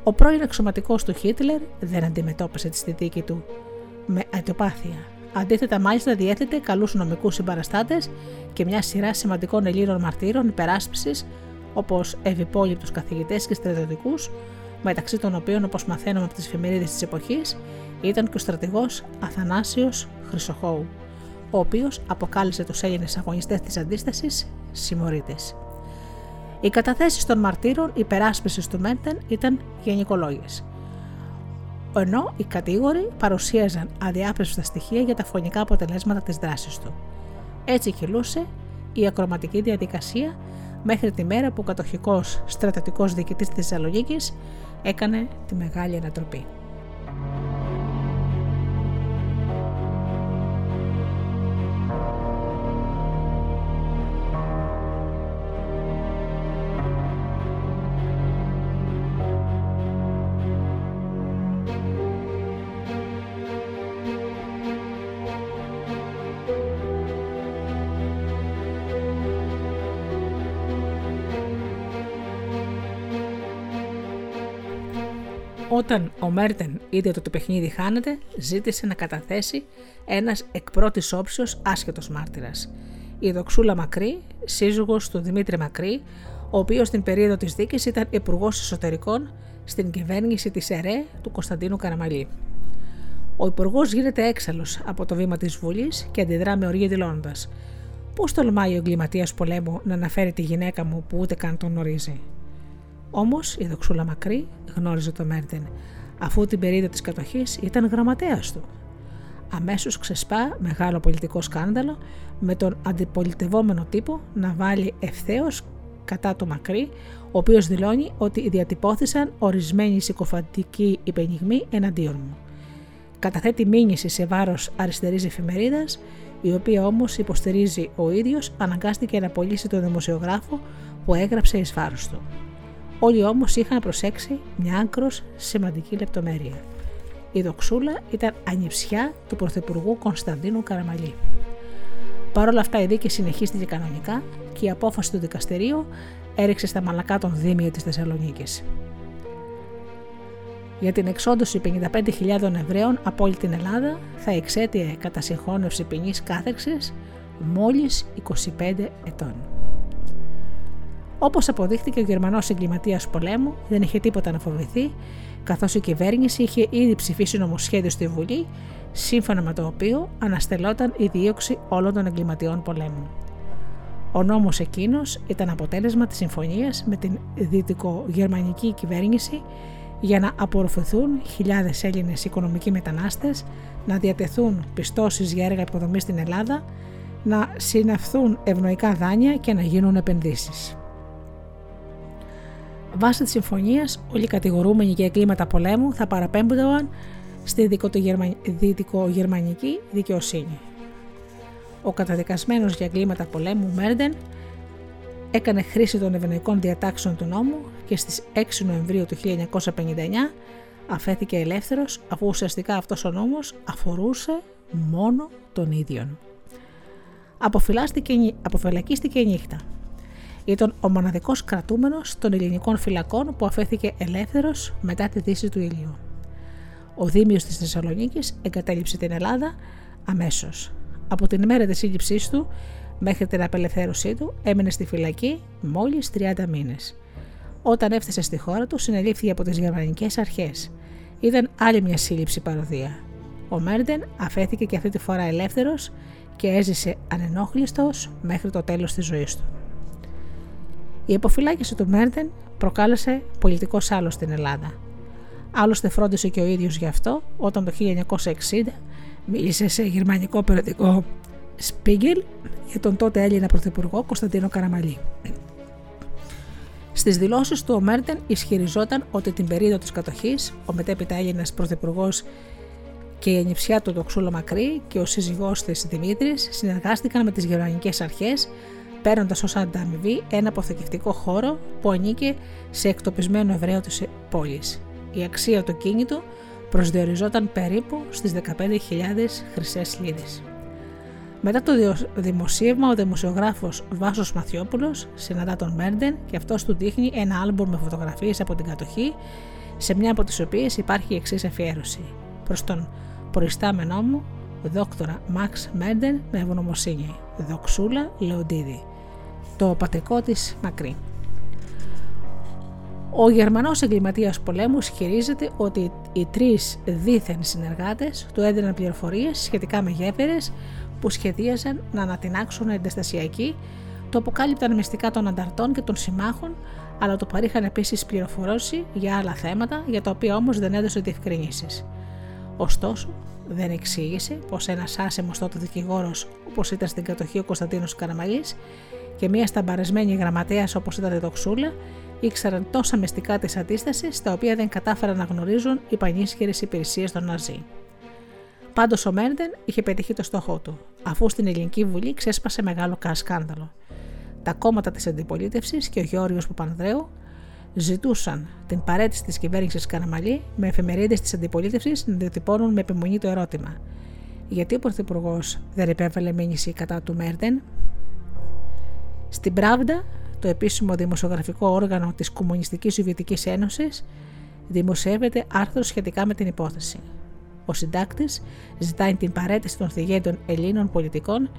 Ο πρώην αξιωματικό του Χίτλερ δεν αντιμετώπισε τη δίκη του με αντιπάθεια. Αντίθετα, μάλιστα διέθετε καλούς νομικούς συμπαραστάτες και μια σειρά σημαντικών Ελλήνων μαρτύρων υπεράσπισης, όπως ευυπόλοιπτους καθηγητές και στρατιωτικούς, μεταξύ των οποίων, όπως μαθαίνουμε από τις εφημερίδες της εποχής, ήταν και ο στρατηγός Αθανάσιος Χρυσοχώου, ο οποίος αποκάλυψε τους Έλληνες αγωνιστές της αντίστασης συμμορίτες. Οι καταθέσεις των μαρτύρων υπεράσπιση του Μέντεν ήταν γενικολόγε. Ενώ οι κατήγοροι παρουσίαζαν αδιάπευστα στοιχεία για τα φωνικά αποτελέσματα της δράσης του. Έτσι κυλούσε η ακροματική διαδικασία μέχρι τη μέρα που ο κατοχικός στρατιωτικός διοικητής της Θεσσαλονίκης έκανε τη μεγάλη ανατροπή. Ο Μέρτεν είδε ότι το παιχνίδι χάνεται, ζήτησε να καταθέσει ένας εκ πρώτης όψεως άσχετος μάρτυρας. Η Δοξούλα Μακρύ, σύζυγος του Δημήτρη Μακρύ, ο οποίος στην περίοδο της δίκης ήταν υπουργός εσωτερικών στην κυβέρνηση της ΕΡΕ του Κωνσταντίνου Καραμαλή. Ο υπουργός γίνεται έξαλλος από το βήμα της Βουλής και αντιδρά με οργή δηλώνοντας: Πώς τολμάει ο εγκληματίας πολέμου να αναφέρει τη γυναίκα μου που ούτε καν τον γνωρίζει. Όμως η δοξούλα Μακρύ γνώριζε το Μέρτεν, αφού την περίοδο της κατοχής ήταν γραμματέας του. Αμέσως ξεσπά μεγάλο πολιτικό σκάνδαλο με τον αντιπολιτευόμενο τύπο να βάλει ευθέως κατά το Μακρύ, ο οποίος δηλώνει ότι διατυπώθησαν ορισμένοι συκοφαντικοί υπενιγμοί εναντίον μου. Καταθέτει μήνυση σε βάρος αριστερής εφημερίδας, η οποία όμως υποστηρίζει ο ίδιος, αναγκάστηκε να απολύσει τον δημοσιογράφο που έγραψε εις βάρος του. Όλοι όμως είχαν προσέξει μια άκρος σημαντική λεπτομέρεια. Η δοξούλα ήταν ανιψιά του Πρωθυπουργού Κωνσταντίνου Καραμαλή. Παρ' όλα αυτά η δίκη συνεχίστηκε κανονικά και η απόφαση του δικαστηρίου έριξε στα μαλακά των δήμιων της Θεσσαλονίκης. Για την εξόντωση 55.000 Εβραίων από όλη την Ελλάδα θα εξέτειε κατά συγχώνευση ποινής κάθεξης μόλις 25 ετών. Όπως αποδείχθηκε, ο Γερμανός εγκληματίας πολέμου δεν είχε τίποτα να φοβηθεί, καθώς η κυβέρνηση είχε ήδη ψηφίσει νομοσχέδιο στη Βουλή, σύμφωνα με το οποίο αναστελόταν η δίωξη όλων των εγκληματιών πολέμου. Ο νόμος εκείνος ήταν αποτέλεσμα της συμφωνίας με την δυτικογερμανική κυβέρνηση για να απορροφηθούν χιλιάδες Έλληνες οικονομικοί μετανάστες, να διατεθούν πιστώσεις για έργα υποδομής στην Ελλάδα, να συναυθούν ευνοϊκά δάνεια και να γίνουν επενδύσεις. Βάσει της συμφωνίας, όλοι οι κατηγορούμενοι για εγκλήματα πολέμου θα παραπέμπονταν στη δυτικογερμανική δικαιοσύνη. Ο καταδικασμένος για εγκλήματα πολέμου Μέρντεν έκανε χρήση των ευνοϊκών διατάξεων του νόμου και στις 6 Νοεμβρίου του 1959 αφέθηκε ελεύθερος αφού ουσιαστικά αυτός ο νόμος αφορούσε μόνο τον ίδιον. Αποφυλακίστηκε η νύχτα ήταν ο μοναδικό κρατούμενο των ελληνικών φυλακών που αφέθηκε ελεύθερος μετά τη δύση του ήλιου. Ο Δήμιος της Θεσσαλονίκης εγκατέλειψε την Ελλάδα αμέσως. Από την ημέρα της σύλληψής του μέχρι την απελευθέρωσή του έμεινε στη φυλακή μόλις 30 μήνες. Όταν έφτασε στη χώρα του, συνελήφθηκε από τις γερμανικές αρχές. Ήταν άλλη μια σύλληψη παροδία. Ο Μέρντεν αφέθηκε και αυτή τη φορά ελεύθερος και έζησε ανενόχλητος μέχρι το τέλος της ζωής του. Η αποφυλάκηση του Μέρντεν προκάλεσε πολιτικό σάλο στην Ελλάδα. Άλλωστε φρόντισε και ο ίδιος γι' αυτό όταν το 1960 μίλησε σε γερμανικό περιοδικό Spiegel για τον τότε Έλληνα Πρωθυπουργό Κωνσταντίνο Καραμαλή. Στις δηλώσεις του, ο Μέρντεν ισχυριζόταν ότι την περίοδο της κατοχής ο μετέπειτα Έλληνας Πρωθυπουργός και η ανιψιά του Τοξούλο Μακρύ και ο σύζυγός της Δημήτρης συνεργάστηκαν με τις γερμανικές αρχές παίρνοντας ω ανταμοιβή ένα αποθηκευτικό χώρο που ανήκε σε εκτοπισμένο Εβραίο της πόλης. Η αξία του κίνητου προσδιοριζόταν περίπου στις 15.000 χρυσές λίδες. Μετά το δημοσίευμα, ο δημοσιογράφος Βάσος Μαθιόπουλος συναντά τον Μέρντεν και αυτός του δείχνει ένα άλμπορ με φωτογραφίες από την κατοχή, σε μια από τις οποίες υπάρχει η εξής αφιέρωση. Προς τον προϊστάμενό μου, δόκτορα Μαξ Μέρντεν με ευγνωμοσύνη, δοξούλα Λεοντίδη το πατρικό της μακρύ. Ο Γερμανός εγκληματίας πολέμου ισχυρίζεται ότι οι τρεις δίθεν συνεργάτες του έδιναν πληροφορίες σχετικά με γέφυρες που σχεδίαζαν να ανατινάξουν εντεστασιακοί, το αποκάλυπταν μυστικά των ανταρτών και των συμμάχων, αλλά το παρήχαν επίσης πληροφορώσει για άλλα θέματα, για τα οποία όμως δεν έδωσε διευκρινήσεις. Ωστόσο, δεν εξήγησε πως ένας άσεμος τότε δικηγόρος, όπως ήταν στην κατοχή ο Κωνσταντίνος Καραμαλής, και μια σταμπαρεσμένη γραμματέα όπως ήταν η Δοξούλα, ήξεραν τόσα μυστικά της αντίστασης, τα οποία δεν κατάφεραν να γνωρίζουν οι πανίσχυρες υπηρεσίες των Ναζί. Πάντως ο Μέρντεν είχε πετύχει το στόχο του, αφού στην Ελληνική Βουλή ξέσπασε μεγάλο σκάνδαλο. Τα κόμματα της αντιπολίτευσης και ο Γιώργο Παπανδρέου ζητούσαν την παρέτηση της κυβέρνησης Καραμαλή με εφημερίδες της αντιπολίτευσης να διατυπώνουν με επιμονή το ερώτημα: Γιατί ο Πρωθυπουργός δεν επέβαλε μήνυση κατά του Μέρντεν στην Πράβδα, το επίσημο δημοσιογραφικό όργανο της Κομμουνιστικής Σοβιετικής Ένωσης, δημοσιεύεται άρθρο σχετικά με την υπόθεση. Ο συντάκτης ζητάει την παρέτηση των θηγέντων Ελλήνων πολιτικών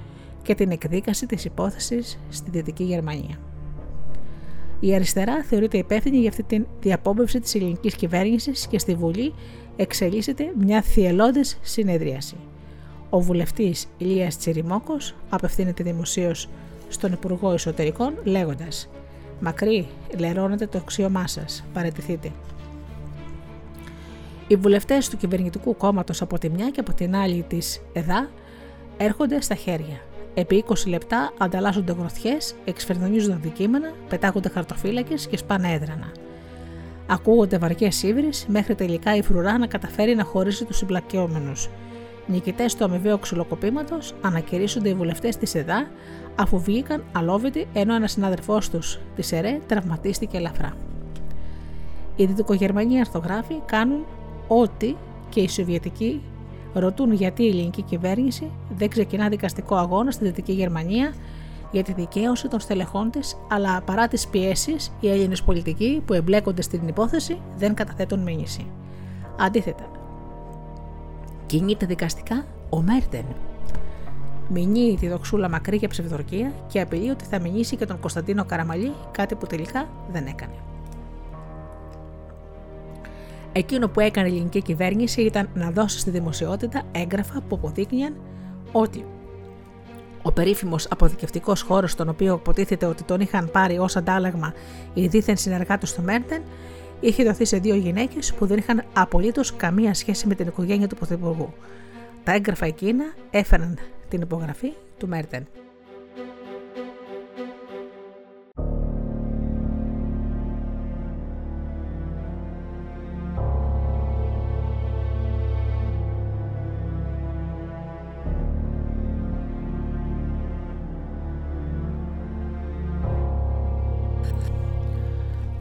και την εκδίκαση της υπόθεσης στη Δυτική Γερμανία. Η αριστερά θεωρείται υπεύθυνη για αυτή την διαπόμπευση της ελληνικής κυβέρνησης και στη Βουλή εξελίσσεται μια θυελώδης συνεδρίαση. Ο βουλευτής Ηλίας Τσιριμόκο απευθύνεται δημοσίως στον Υπουργό Εσωτερικών λέγοντας: Μακρύ, λερώνετε το αξίωμά σας, παρετηθείτε. Οι βουλευτές του κυβερνητικού κόμματος από τη μια και από την άλλη της ΕΔΑ έρχονται στα χέρια. Επί 20 λεπτά ανταλλάσσονται γροθιές, εξφερδονίζονται αντικείμενα, πετάγονται χαρτοφύλακες και σπάνε έδρανα. Ακούγονται βαριέ ύβρι μέχρι τελικά η φρουρά να καταφέρει να χωρίσει τους συμπλακιόμενους. Νικητές του αμοιβαίου ξυλοκοπήματος ανακηρύσσονται οι βουλευτές της ΕΔΑ αφού βγήκαν αλόβητοι ενώ ένας συνάδελφός τους της ΕΡΕ τραυματίστηκε ελαφρά. Οι Δυτικογερμανοί αρθογράφοι κάνουν ό,τι και οι Σοβιετικοί ρωτούν γιατί η ελληνική κυβέρνηση δεν ξεκινά δικαστικό αγώνα στη Δυτική Γερμανία για τη δικαίωση των στελεχών της, αλλά παρά τις πιέσεις, οι Έλληνες πολιτικοί που εμπλέκονται στην υπόθεση δεν καταθέτουν μήνυση. Αντίθετα, κινείται δικαστικά ο Μέρτεν. Μηνύει τη δοξούλα μακρύ για ψευδορκία και απειλεί ότι θα μηνύσει και τον Κωνσταντίνο Καραμαλή, κάτι που τελικά δεν έκανε. Εκείνο που έκανε η ελληνική κυβέρνηση ήταν να δώσει στη δημοσιότητα έγγραφα που αποδείκνυαν ότι ο περίφημος αποδικευτικό χώρος, στον οποίο υποτίθεται ότι τον είχαν πάρει ως αντάλλαγμα οι δίθεν συνεργάτες του Μέρτεν, είχε δοθεί σε δύο γυναίκες που δεν είχαν απολύτως καμία σχέση με την οικογένεια του Πρωθυπουργού. Τα έγγραφα εκείνα έφεραν την υπογραφή του Μέρτεν.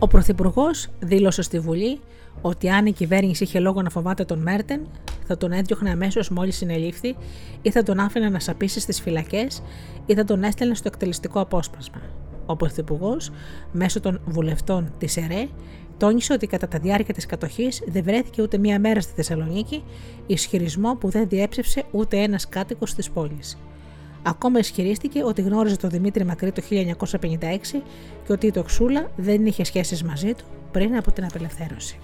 Ο Πρωθυπουργός δήλωσε στη Βουλή ότι αν η κυβέρνηση είχε λόγο να φοβάται τον Μέρτεν, θα τον έδιωχνε αμέσως μόλις συνελήφθη ή θα τον άφηνε να σαπίσει στις φυλακές ή θα τον έστελνε στο εκτελεστικό απόσπασμα. Ο Πρωθυπουργός, μέσω των βουλευτών της ΕΡΕ, τόνισε ότι κατά τη διάρκεια της κατοχής δεν βρέθηκε ούτε μία μέρα στη Θεσσαλονίκη ισχυρισμό που δεν διέψευσε ούτε ένας κάτοικος της πόλης. Ακόμα ισχυρίστηκε ότι γνώριζε τον Δημήτρη Μακρύ το 1956 και ότι η Τοξούλα δεν είχε σχέσεις μαζί του πριν από την απελευθέρωση.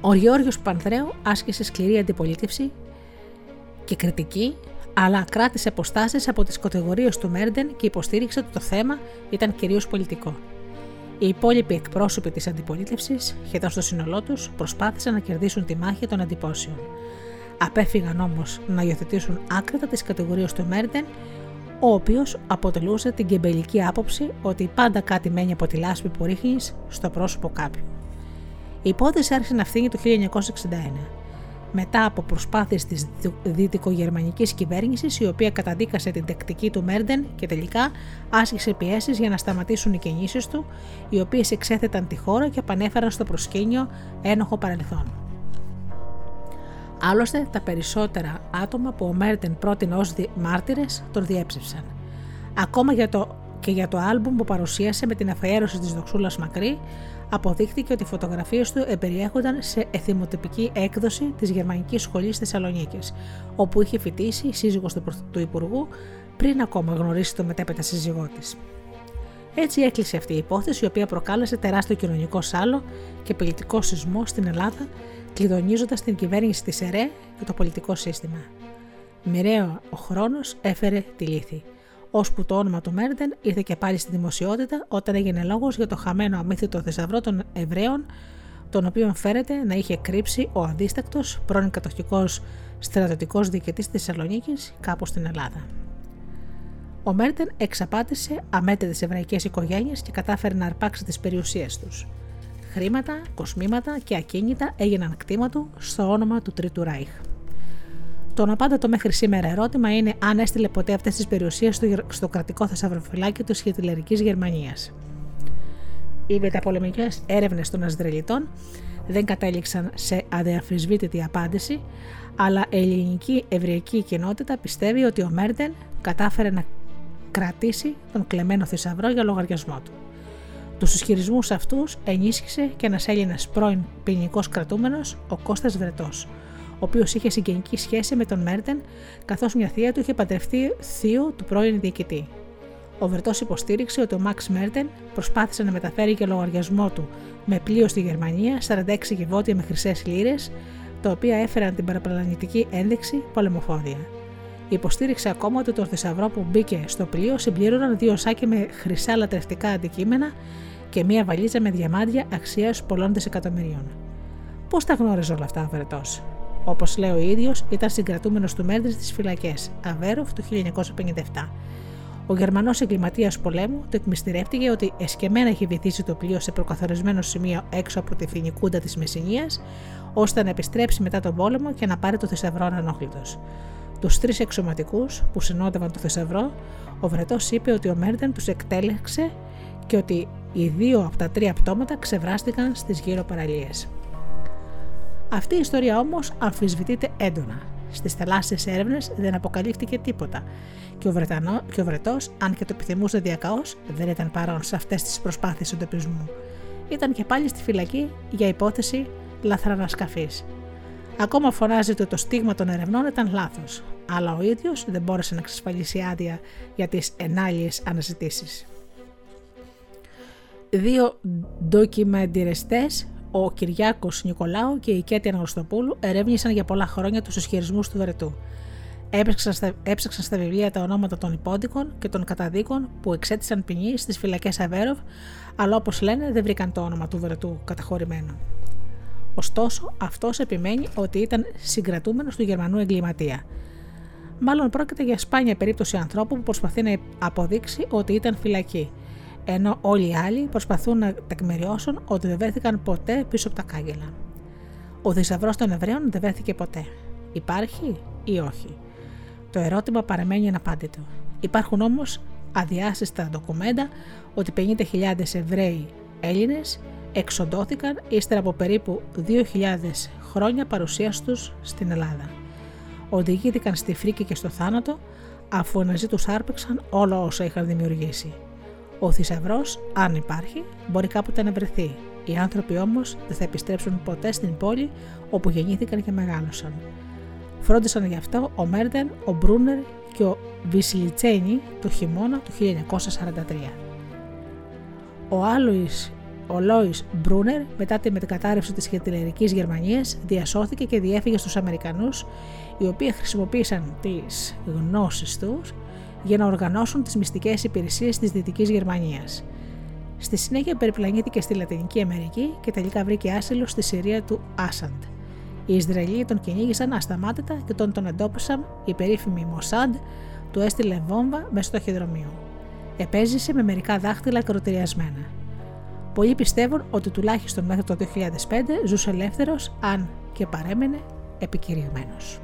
Ο Γιώργος Πανθρέου άσκησε σκληρή αντιπολίτευση και κριτική, αλλά κράτησε αποστάσεις από τις κατηγορίες του Μέρντεν και υποστήριξε ότι το θέμα ήταν κυρίως πολιτικό. Οι υπόλοιποι εκπρόσωποι της αντιπολίτευσης, σχεδόν στο σύνολό τους, προσπάθησαν να κερδίσουν τη μάχη των αντιπώσεων. Απέφυγαν όμως να υιοθετήσουν άκρητα τις κατηγορίες του Μέρντεν, ο οποίος αποτελούσε την κεμπελική άποψη ότι πάντα κάτι μένει από τη λάσπη που ρίχνεις στο πρόσωπο κάποιου. Η υπόθεση άρχισε να φθήνει το 1961, μετά από προσπάθειες της δυτικογερμανικής κυβέρνησης η οποία καταδίκασε την τεκτική του Μέρντεν και τελικά άσκησε πιέσεις για να σταματήσουν οι κινήσεις του, οι οποίες εξέθεταν τη χώρα και επανέφεραν στο προσκήνιο ένοχο παρελθόν. Άλλωστε, τα περισσότερα άτομα που ο Μέρτεν πρότεινε ως μάρτυρες τον διέψευσαν. Ακόμα για το, και για το άλμπουμ που παρουσίασε με την αφιέρωση της Δοξούλας Μακρύ, αποδείχθηκε ότι οι φωτογραφίες του εμπεριέχονταν σε εθιμοτυπική έκδοση της Γερμανικής Σχολής Θεσσαλονίκης, όπου είχε φοιτήσει η σύζυγο του Υπουργού πριν ακόμα γνωρίσει το μετέπειτα σύζυγό της. Έτσι έκλεισε αυτή η υπόθεση, η οποία προκάλεσε τεράστιο κοινωνικό σάλο και πολιτικό σεισμό στην Ελλάδα κλειδονίζοντας την κυβέρνηση της ΕΡΕ και το πολιτικό σύστημα. Μοιραίο ο χρόνος έφερε τη λύθη, ώσπου το όνομα του Μέρντεν ήρθε και πάλι στη δημοσιότητα όταν έγινε λόγος για το χαμένο αμύθιτο θησαυρό των Εβραίων, τον οποίο φέρεται να είχε κρύψει ο αντίστακτο πρώην κατοχικός στρατιωτικός διοικητής της Θεσσαλονίκης κάπου στην Ελλάδα. Ο Μέρτεν εξαπάτησε αμέτρητες εβραϊκές οικογένειες και κατάφερε να αρπάξει τις περιουσίες τους. Χρήματα, κοσμήματα και ακίνητα έγιναν κτήμα του στο όνομα του Τρίτου Ράιχ. Το απάντατο μέχρι σήμερα ερώτημα είναι αν έστειλε ποτέ αυτές τις περιουσίες στο κρατικό θεσσαυροφυλάκιο της Χιτλερικής Γερμανίας. Οι μεταπολεμικές έρευνες των Ασδρελιτών δεν κατέληξαν σε αδιαφυσβήτητη απάντηση, αλλά η ελληνική ευριακή κοινότητα πιστεύει ότι ο Μέρντεν κατάφερε να κρατήσει τον κλεμμένο θησαυρό για λογαριασμό του. Τους ισχυρισμούς αυτούς ενίσχυσε και ένας Έλληνας πρώην ποινικό κρατούμενος, ο Κώστας Βρετός, ο οποίος είχε συγγενική σχέση με τον Μέρτεν, καθώς μια θεία του είχε παντρευτεί θείο του πρώην διοικητή. Ο Βρετός υποστήριξε ότι ο Μαξ Μέρτεν προσπάθησε να μεταφέρει και λογαριασμό του με πλοίο στη Γερμανία 46 γεβότια με χρυσές λίρες, τα οποία έφεραν την παραπλανητική ένδειξη πολεμοφόδια. Υποστήριξε ακόμα ότι το θησαυρό που μπήκε στο πλοίο συμπλήρωναν δύο σάκια με χρυσά λατρευτικά αντικείμενα και μία βαλίτσα με διαμάντια αξίας πολλών δισεκατομμυρίων. Πώς τα γνώριζε όλα αυτά ο Βρετό. Όπως λέει ο ίδιος, ήταν συγκρατούμενος του Μέρντε στις φυλακές Αβέροφ του 1957. Ο Γερμανός εγκληματίας πολέμου το εκμυστηρεύτηκε ότι εσκεμμένα είχε βυθίσει το πλοίο σε προκαθορισμένο σημείο έξω από τη φινικούντα της Μεσσηνίας, ώστε να επιστρέψει μετά τον πόλεμο και να πάρει το θησαυρό ανόχλητο. Τους τρεις εξωματικούς που συνόδευαν το θησαυρό, ο Βρετός είπε ότι ο Μέρντεν τους εκτέλεξε και ότι οι δύο από τα τρία πτώματα ξεβράστηκαν στις γύρω παραλίες. Αυτή η ιστορία όμως αμφισβητείται έντονα. Στις θαλάσσιες έρευνες δεν αποκαλύφθηκε τίποτα και ο, Βρετανό, και ο Βρετός, αν και το επιθυμούσε διακαώς, δεν ήταν παρόν σε αυτές τις προσπάθειες εντοπισμού. Ήταν και πάλι στη φυλακή για υπόθεση λαθρανασκαφής. Ακόμα φωνάζει ότι το στίγμα των ερευνών ήταν λάθος, αλλά ο ίδιος δεν μπόρεσε να εξασφαλίσει άδεια για τις ενάλλειε αναζητήσεις. Δύο ντοκιμαντιρεστέ, ο Κυριάκος Νικολάου και η Κέτη Αναγνωστοπούλου, ερεύνησαν για πολλά χρόνια τους ισχυρισμούς του Βερετού. Έψαξαν στα, έψαξαν στα βιβλία τα ονόματα των υπόδικων και των καταδίκων που εξέτησαν ποινή στις φυλακές Αβέροβ, αλλά όπως λένε δεν βρήκαν το όνομα του Βερετού καταχωρημένο. Ωστόσο, αυτός επιμένει ότι ήταν συγκρατούμενος του Γερμανού εγκληματία. Μάλλον πρόκειται για σπάνια περίπτωση ανθρώπου που προσπαθεί να αποδείξει ότι ήταν φυλακή, ενώ όλοι οι άλλοι προσπαθούν να τεκμηριώσουν ότι δεν βρέθηκαν ποτέ πίσω από τα κάγκελα. Ο θησαυρός των Εβραίων δεν βρέθηκε ποτέ. Υπάρχει ή όχι; Το ερώτημα παραμένει αναπάντητο. Υπάρχουν όμως αδιάσυστα ντοκουμέντα ότι 50.000 Εβραίοι Έλληνες εξοντώθηκαν ύστερα από περίπου 2.000 χρόνια παρουσίας τους στην Ελλάδα. Οδηγήθηκαν στη φρίκη και στο θάνατο αφού μαζί τους άρπεξαν όλα όσα είχαν δημιουργήσει. Ο θησαυρός, αν υπάρχει, μπορεί κάποτε να βρεθεί. Οι άνθρωποι όμως δεν θα επιστρέψουν ποτέ στην πόλη όπου γεννήθηκαν και μεγάλωσαν. Φρόντισαν γι' αυτό ο Μέρντεν, ο Μπρούνερ και ο Βισιλιτσένι το χειμώνα του 1943. Ο Άλοης ο Λόις Μπρούνερ, μετά τη μετακατάρρευση της χιτλερική Γερμανίας, διασώθηκε και διέφυγε στους Αμερικανούς, οι οποίοι χρησιμοποίησαν τις γνώσεις τους για να οργανώσουν τις μυστικές υπηρεσίες της Δυτικής Γερμανίας. Στη συνέχεια περιπλανήθηκε στη Λατινική Αμερική και τελικά βρήκε άσυλο στη Συρία του Άσαντ. Οι Ισραηλοί τον κυνήγησαν ασταμάτητα και τον τον εντόπισαν η περίφημη Μοσάντ, του έστειλε βόμβα μες στο ταχυδρομείο. Επέζησε με μερικά δάχτυλα κροτηριασμένα. Πολλοί πιστεύουν ότι τουλάχιστον μέχρι το 2005 ζούσε ελεύθερος αν και παρέμενε επικηρυγμένος.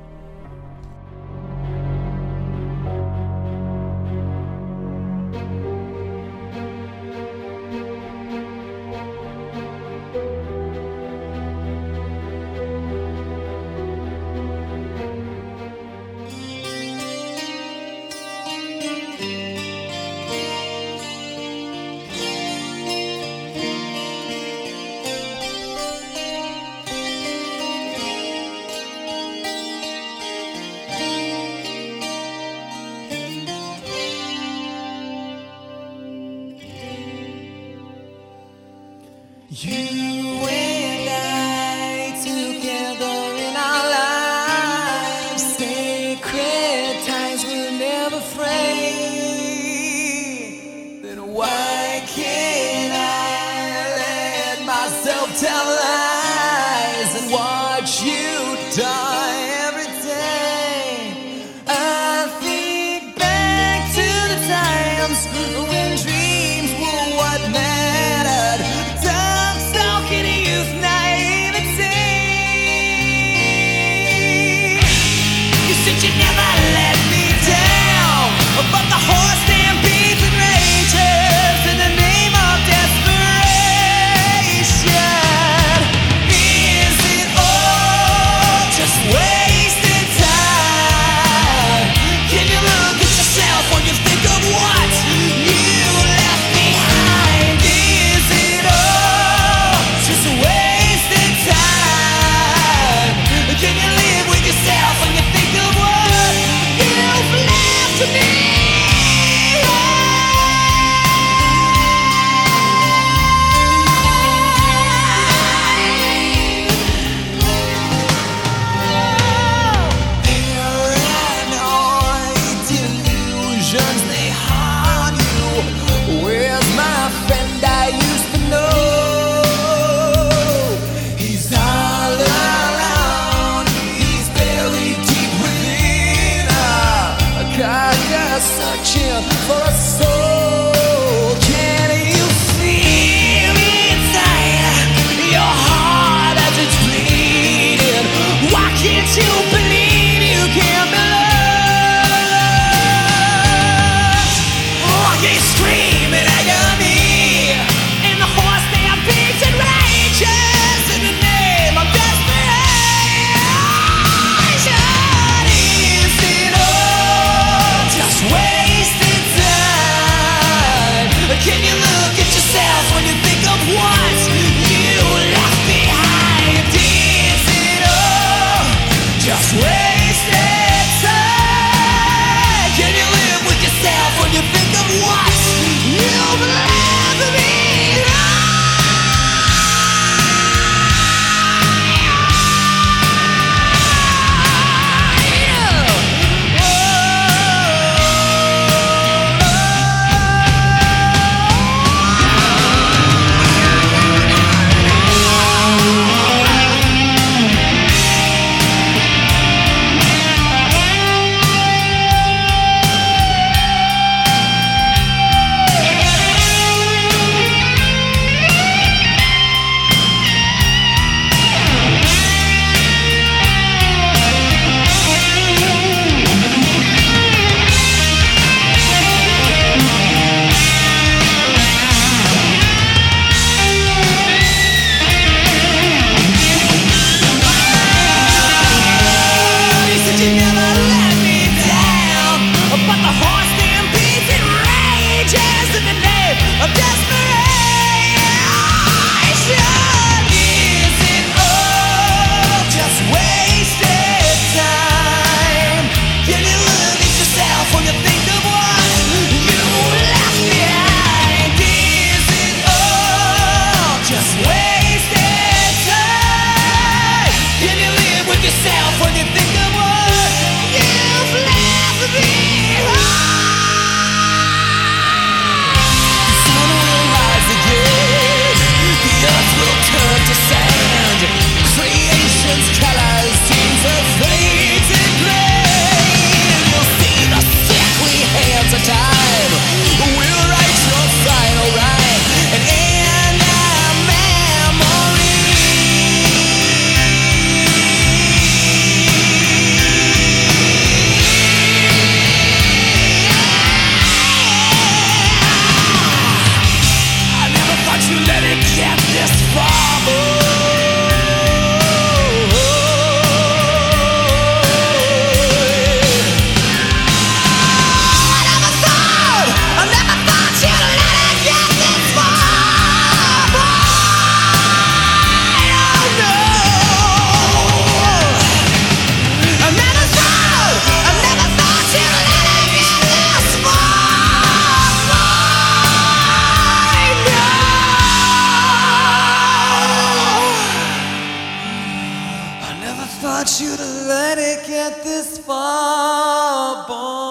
want you to let it get this far, boy.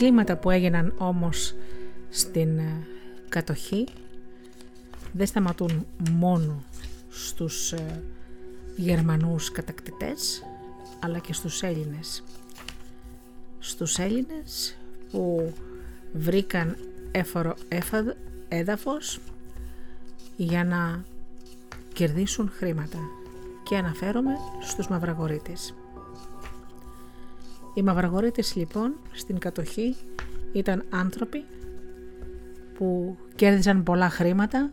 Εγκλήματα που έγιναν όμως στην ε, κατοχή δεν σταματούν μόνο στους ε, Γερμανούς κατακτητές αλλά και στους Έλληνες. Στους Έλληνες που βρήκαν έφορο έδαφος για να κερδίσουν χρήματα και αναφέρομαι στους Μαυραγορείτες. Οι Μαυραγορείτες λοιπόν στην κατοχή ήταν άνθρωποι που κέρδισαν πολλά χρήματα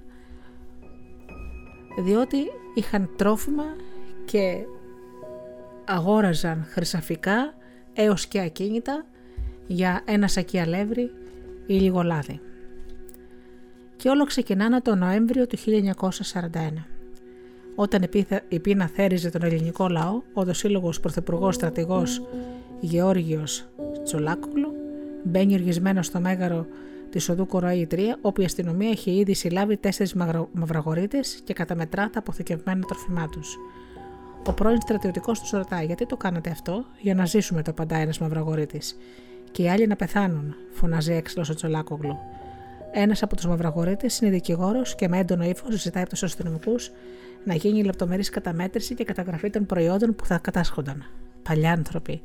διότι είχαν τρόφιμα και αγόραζαν χρυσαφικά έως και ακίνητα για ένα σακί αλεύρι ή λίγο λάδι. Και όλο ξεκινάνα το Νοέμβριο του 1941. Όταν η πείνα θέριζε τον ελληνικό λαό, ο δοσύλλογος πρωθυπουργός στρατηγός Γεώργιος Τσολάκογλου μπαίνει οργισμένος στο μέγαρο της οδού Κοραή 3, όπου η αστυνομία είχε ήδη συλλάβει τέσσερις μαυραγωρίτε και καταμετρά τα αποθηκευμένα τροφιμά τους. Ο πρώην στρατιωτικός τους ρωτάει: Γιατί το κάνατε αυτό, για να ζήσουμε, το απαντά ένας μαυραγωρίτης; Και οι άλλοι να πεθάνουν, φωνάζει έξυπνο ο Τσολάκογλου. Ένας από τους μαυραγωρίτες είναι δικηγόρος και με έντονο ύφος ζητάει από τους αστυνομικούς να γίνει λεπτομερής καταμέτρηση και καταγραφή των προϊόντων που θα κατάσχονταν. Παλιάνθρωποι,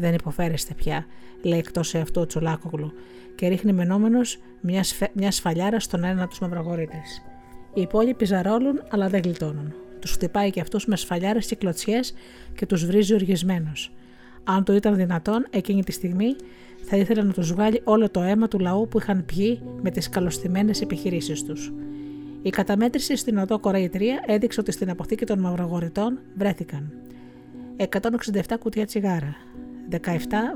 δεν υποφέρεστε πια, λέει εκτός σε αυτό ο Τσολάκογλου και ρίχνει μενόμενος μια, σφε... μια σφαλιάρα στον ένα από τους μαυρογορίτες. Οι υπόλοιποι ζαρόλουν, αλλά δεν γλιτώνουν. Τους χτυπάει και αυτού με σφαλιάρες και κλωτσιές και τους βρίζει οργισμένου. Αν το ήταν δυνατόν, εκείνη τη στιγμή θα ήθελε να τους βγάλει όλο το αίμα του λαού που είχαν πιει με τις καλωστημένες επιχειρήσεις τους. Η καταμέτρηση στην οδό Κοραϊτρία έδειξε ότι στην αποθήκη των μαυρογορητών βρέθηκαν 167 κουτιά τσιγάρα, 17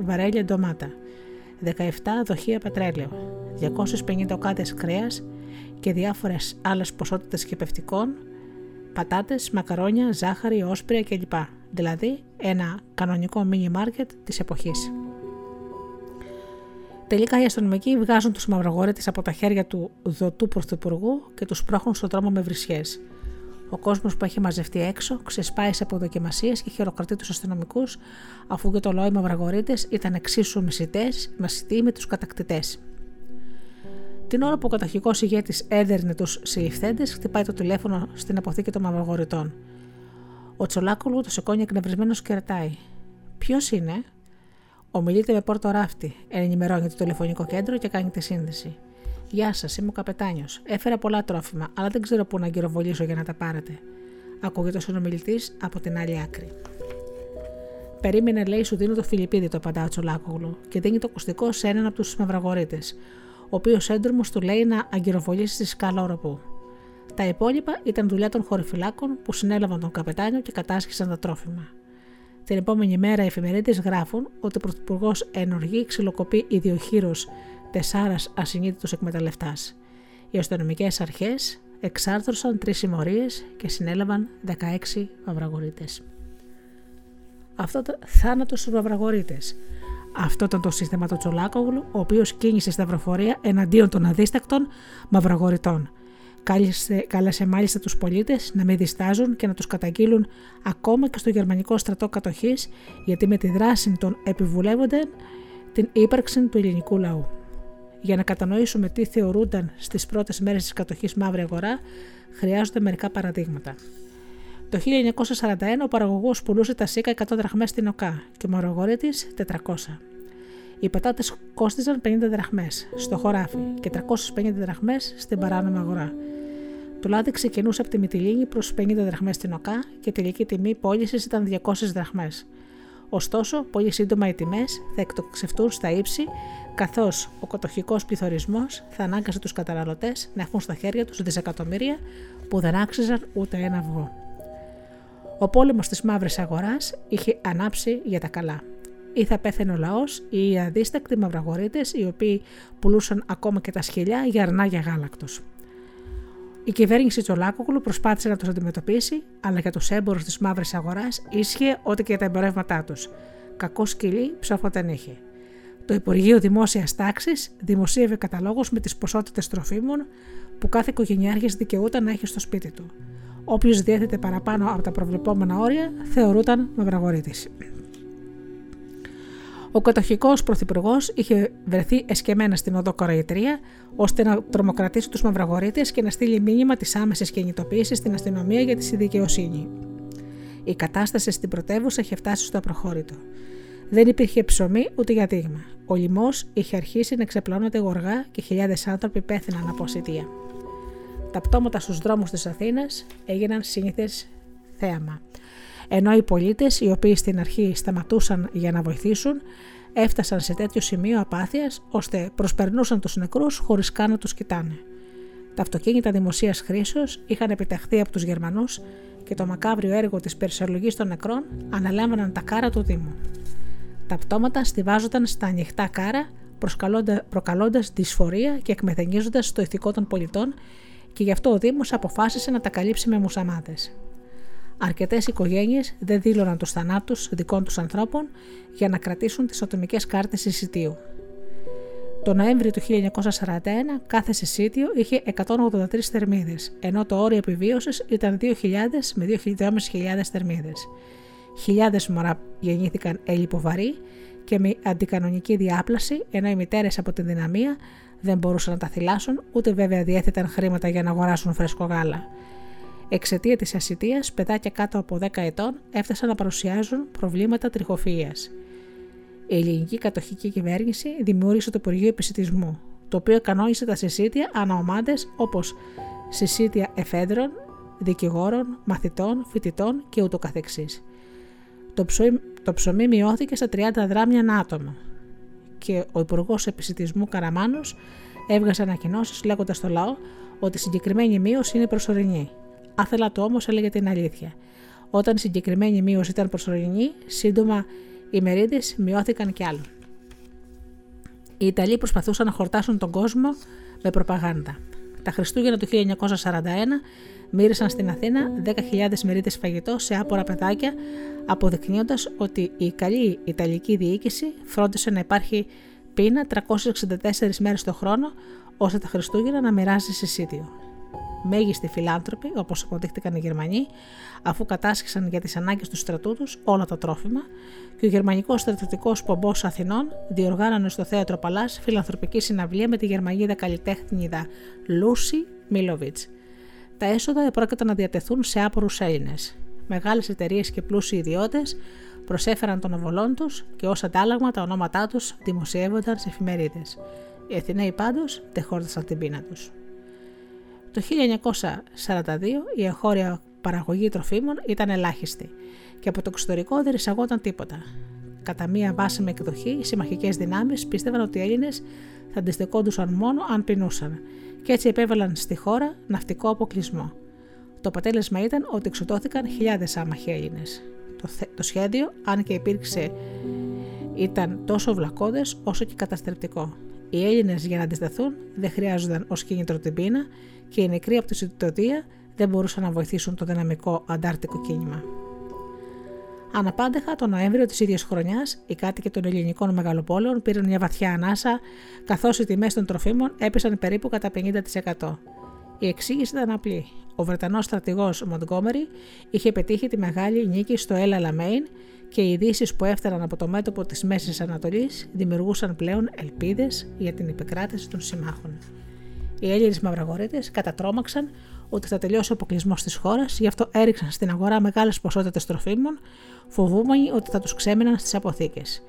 βαρέλια ντομάτα, 17 δοχεία πετρέλαιο, 250 οκάτες κρέας και διάφορες άλλες ποσότητες κυπευτικών, πατάτες, μακαρόνια, ζάχαρη, όσπρια κλπ. Δηλαδή ένα κανονικό μίνι μάρκετ της εποχής. Τελικά οι αστυνομικοί βγάζουν τους μαυρογόρετες από τα χέρια του δοτού πρωθυπουργού και τους πρόχνουν στον δρόμο με βρισιές. Ο κόσμος που έχει μαζευτεί έξω ξεσπάει σε αποδοκιμασίες και χειροκρατεί τους αστυνομικούς, αφού και το λόιμα βραγωρίτε ήταν εξίσου μεσητοί με τους κατακτητές. Την ώρα που ο καταρχικό ηγέτης έδερνε τους συλληφθέντες, χτυπάει το τηλέφωνο στην αποθήκη των μαυρογορητών. Ο Τσολάκουλου το σηκώνει εκνευρισμένος και ρωτάει: Ποιος είναι, Ομιλείται με πόρτο ράφτη, ενημερώνει το τηλεφωνικό κέντρο και κάνει τη σύνδεση. Γεια σας, είμαι ο καπετάνιος. Έφερα πολλά τρόφιμα, αλλά δεν ξέρω πού να γυροβολήσω για να τα πάρετε. Ακούγεται ο συνομιλητής από την άλλη άκρη. Περίμενε, λέει, σου δίνω το Φιλιππίδι, το απαντά ο Τσολάκογλου, και δίνει το ακουστικό σε έναν από τους μαυραγωρίτε, ο οποίος έντρομος του λέει να αγκυροβολήσει στη σκάλα οροπού. Τα υπόλοιπα ήταν δουλειά των χωροφυλάκων που συνέλαβαν τον καπετάνιο και κατάσχεσαν τα τρόφιμα. Την επόμενη μέρα οι εφημερίδες γράφουν ότι ο Πρωθυπουργός ενεργεί ξυλοκοπεί ιδιοχείρο τεσσάρας ασυνείδητος εκμεταλλευτάς. Οι αστυνομικές αρχές εξάρθρωσαν τρεις συμμορίες και συνέλαβαν 16 βαβραγωρίτε. Αυτό το θάνατος στους βαβραγωρίτε. Αυτό ήταν το σύστημα του Τσολάκογλου, ο οποίος κίνησε σταυροφορία εναντίον των αδίστακτων μαυραγορητών. Κάλεσε, κάλεσε μάλιστα τους πολίτες να μην διστάζουν και να τους καταγγείλουν ακόμα και στο γερμανικό στρατό κατοχής γιατί με τη δράση των επιβουλεύονται την ύπαρξη του ελληνικού λαού. Για να κατανοήσουμε τι θεωρούνταν στις πρώτες μέρες της κατοχής Μαύρη Αγορά, χρειάζονται μερικά παραδείγματα. Το 1941 ο παραγωγός πουλούσε τα σίκα 100 δραχμές στην ΟΚΑ και ο μαρογόριτη 400. Οι πατάτες κόστιζαν 50 δραχμές στο χωράφι και 350 δραχμές στην παράνομη αγορά. Το λάδι ξεκινούσε από τη Μυτιλίνη προς 50 δραχμές στην ΟΚΑ και η τελική τιμή πώλησης ήταν 200 δραχμές. Ωστόσο, πολύ σύντομα οι τιμές θα εκτοξευτούν στα ύψη, καθώς ο κατοχικό πληθωρισμός θα ανάγκασε τους καταναλωτές να έχουν στα χέρια τους δισεκατομμύρια που δεν άξιζαν ούτε ένα αυγό. Ο πόλεμος της μαύρης αγοράς είχε ανάψει για τα καλά. Ή θα πέθαινε ο λαός ή οι αδίστακτοι μαυραγωρίτε, οι οποίοι πουλούσαν ακόμα και τα σχελιά για αρνάγια γάλακτος. Η κυβέρνηση Τσολάκογλου προσπάθησε να τους αντιμετωπίσει, αλλά για τους έμπορους της μαύρης αγοράς ίσχυε ότι και για τα εμπορεύματά τους. Κακό σκυλί ψόφο δεν είχε. Το Υπουργείο Δημόσιας Τάξης δημοσίευε καταλόγους με τις ποσότητες τροφίμων που κάθε οικογενειάρχης δικαιούταν να έχει στο σπίτι του. Όποιος διέθετε παραπάνω από τα προβλεπόμενα όρια θεωρούταν μαυραγωρίτη. Ο κατοχικός πρωθυπουργός είχε βρεθεί εσκεμμένα στην οδό Κοραϊτρία ώστε να τρομοκρατήσει τους Μαυραγωρίτε και να στείλει μήνυμα της άμεσης κινητοποίησης στην αστυνομία για τη δικαιοσύνη. Η κατάσταση στην πρωτεύουσα είχε φτάσει στο απροχώρητο. Δεν υπήρχε ψωμί ούτε για δείγμα. Ο λοιμός είχε αρχίσει να ξεπλώνεται γοργά και χιλιάδες άνθρωποι πέθυναν από ασυτεία. Τα πτώματα στους δρόμους της Αθήνας έγιναν σύνηθες θέαμα. Ενώ οι πολίτες, οι οποίοι στην αρχή σταματούσαν για να βοηθήσουν, έφτασαν σε τέτοιο σημείο απάθειας ώστε προσπερνούσαν τους νεκρούς χωρίς καν να τους κοιτάνε. Τα αυτοκίνητα δημοσίας χρήσεως είχαν επιταχθεί από τους Γερμανούς και το μακάβριο έργο της περισυλλογής των νεκρών αναλάμβαναν τα κάρα του Δήμου. Τα πτώματα στηβάζονταν στα ανοιχτά κάρα, προκαλώντας δυσφορία και εκμεθενίζοντας το ηθικό των πολιτών, και γι' αυτό ο Δήμος αποφάσισε να τα καλύψει με μουσαμάδε. Αρκετές οικογένειες δεν δήλωναν τους θανάτους δικών τους ανθρώπων για να κρατήσουν τις ατομικές κάρτες εισιτίου. Το Νοέμβριο του 1941 κάθε συσίτιο είχε 183 θερμίδες, ενώ το όριο επιβίωσης ήταν 2.000 με 2.500 θερμίδες. Χιλιάδες μωρά γεννήθηκαν ελιποβαροί και με αντικανονική διάπλαση, ενώ οι μητέρες από την δυναμία δεν μπορούσαν να τα θυλάσουν, ούτε βέβαια διέθεταν χρήματα για να αγοράσουν φρέσκο γάλα. Εξαιτία της ασυτείας, παιδάκια κάτω από 10 ετών έφτασαν να παρουσιάζουν προβλήματα τριχοφυα. Η ελληνική κατοχική κυβέρνηση δημιούργησε το Υπουργείο Επισητισμού, το οποίο κανόνισε τα συσίτια αναομάδε όπως συσίτια εφέδρων, δικηγόρων, μαθητών, φοιτητών και ούτω καθεξής. Το ψωμί, το ψωμί μειώθηκε στα 30 δράμια ένα άτομο και ο Υπουργός Επισητισμού Καραμάνος έβγαζε ανακοινώσεις λέγοντας στο λαό ότι η συγκεκριμένη μείωση είναι προσωρινή. Άθελα το όμως έλεγε την αλήθεια. Όταν η συγκεκριμένη μείωση ήταν προσωρινή, σύντομα οι μερίδες μειώθηκαν κι άλλο. Οι Ιταλοί προσπαθούσαν να χορτάσουν τον κόσμο με προπαγάνδα. Τα Χριστούγεννα του 1941 μοίρασαν στην Αθήνα 10.000 μερίδε φαγητό σε άπορα παιδάκια, αποδεικνύοντας ότι η καλή Ιταλική διοίκηση φρόντισε να υπάρχει πείνα 364 μέρες το χρόνο, ώστε τα Χριστούγεννα να μοιράζει σε σίδιο μέγιστοι φιλάνθρωποι, όπως αποδείχτηκαν οι Γερμανοί, αφού κατάσχεσαν για τις ανάγκες του στρατού τους όλα τα τρόφιμα, και ο γερμανικός στρατιωτικός πομπός Αθηνών διοργάνωνε στο θέατρο Παλάς φιλανθρωπική συναυλία με τη γερμανίδα καλλιτέχνηδα Λούση Μίλοβιτ. Τα έσοδα επρόκειται να διατεθούν σε άπορους Έλληνες. Μεγάλες εταιρείες και πλούσιοι ιδιώτες προσέφεραν των οβολών τους και ως αντάλλαγμα τα ονόματά τους δημοσιεύονταν σε εφημερίδες. Οι Αθηναίοι πάντως δεν χόρτασαν την πείνα τους. Το 1942 η εγχώρια παραγωγή τροφίμων ήταν ελάχιστη και από το εξωτερικό δεν εισαγόταν τίποτα. Κατά μία βάσιμη εκδοχή, οι συμμαχικές δυνάμεις πίστευαν ότι οι Έλληνες θα αντιστεκόντουσαν μόνο αν πεινούσαν και έτσι επέβαλαν στη χώρα ναυτικό αποκλεισμό. Το αποτέλεσμα ήταν ότι εξωτώθηκαν χιλιάδες άμαχοι Έλληνες. Το, το σχέδιο, αν και υπήρξε, ήταν τόσο βλακώδες όσο και καταστρεπτικό. Οι Έλληνες για να αντισταθούν δεν χρειάζονταν ως κίνητρο την πείνα και οι νεκροί από τη συντηρητοδία δεν μπορούσαν να βοηθήσουν το δυναμικό αντάρτικο κίνημα. Αναπάντεχα, τον Νοέμβριο της ίδιας χρονιάς, οι κάτοικοι των ελληνικών μεγαλοπόλεων πήραν μια βαθιά ανάσα, καθώς οι τιμές των τροφίμων έπεσαν περίπου κατά 50%. Η εξήγηση ήταν απλή. Ο Βρετανός στρατηγός Μοντγκόμερι είχε πετύχει τη μεγάλη νίκη στο Έλα Λαμέιν και οι ειδήσεις που έφταναν από το μέτωπο της Μέσης Ανατολής δημιουργούσαν πλέον ελπίδες για την επικράτηση των συμμάχων. Οι Έλληνες μαυραγωρίτε κατατρώμαξαν ότι θα τελειώσει ο αποκλεισμός της χώρας, γι' αυτό έριξαν στην αγορά μεγάλες ποσότητες τροφίμων, φοβούμενοι ότι θα τους ξέμειναν στις αποθήκες.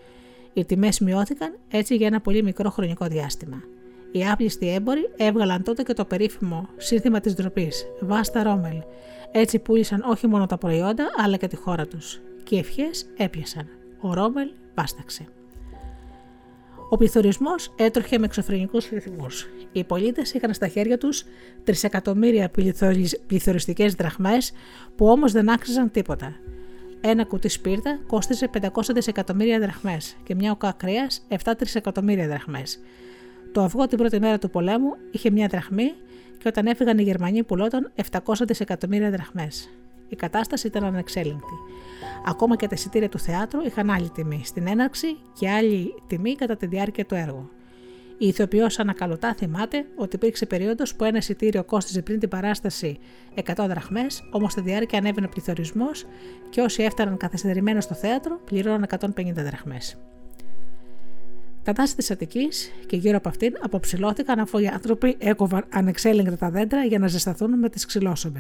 Οι τιμές μειώθηκαν έτσι για ένα πολύ μικρό χρονικό διάστημα. Οι άπλιστοι έμποροι έβγαλαν τότε και το περίφημο σύνθημα της ντροπής, Βάστα Ρόμελ. Έτσι πούλησαν όχι μόνο τα προϊόντα, αλλά και τη χώρα τους. Και οι ευχές έπιασαν. Ο Ρόμελ βάσταξε. Ο πληθωρισμός έτροχε με εξωφρενικούς ρυθμούς. Οι πολίτες είχαν στα χέρια τους τρισεκατομμύρια πληθωριστικές δραχμές που όμως δεν άξιζαν τίποτα. Ένα κουτί σπίρτα κόστιζε 500 δισεκατομμύρια δραχμές και μια οκά κρέα 7 τρισεκατομμύρια δραχμές. Το αυγό την πρώτη μέρα του πολέμου είχε μια δραχμή και όταν έφυγαν οι Γερμανοί πουλόταν 700 δισεκατομμύρια δραχμές. Η κατάσταση ήταν ανεξέλεγκτη. Ακόμα και τα εισιτήρια του θεάτρου είχαν άλλη τιμή στην έναρξη και άλλη τιμή κατά τη διάρκεια του έργου. Η ηθοποιός ανακαλωτά θυμάται ότι υπήρξε περίοδος που ένα εισιτήριο κόστιζε πριν την παράσταση 100 δραχμές, όμως στη διάρκεια ανέβαινε ο πληθωρισμός και όσοι έφταναν καθυστερημένοι στο θέατρο πληρώναν 150 δραχμές. Τα δάση της Αττικής και γύρω από αυτήν αποψηλώθηκαν αφού οι άνθρωποι έκοβαν ανεξέλεγκτα τα δέντρα για να ζεσταθούν με τις ξυλόσωμε.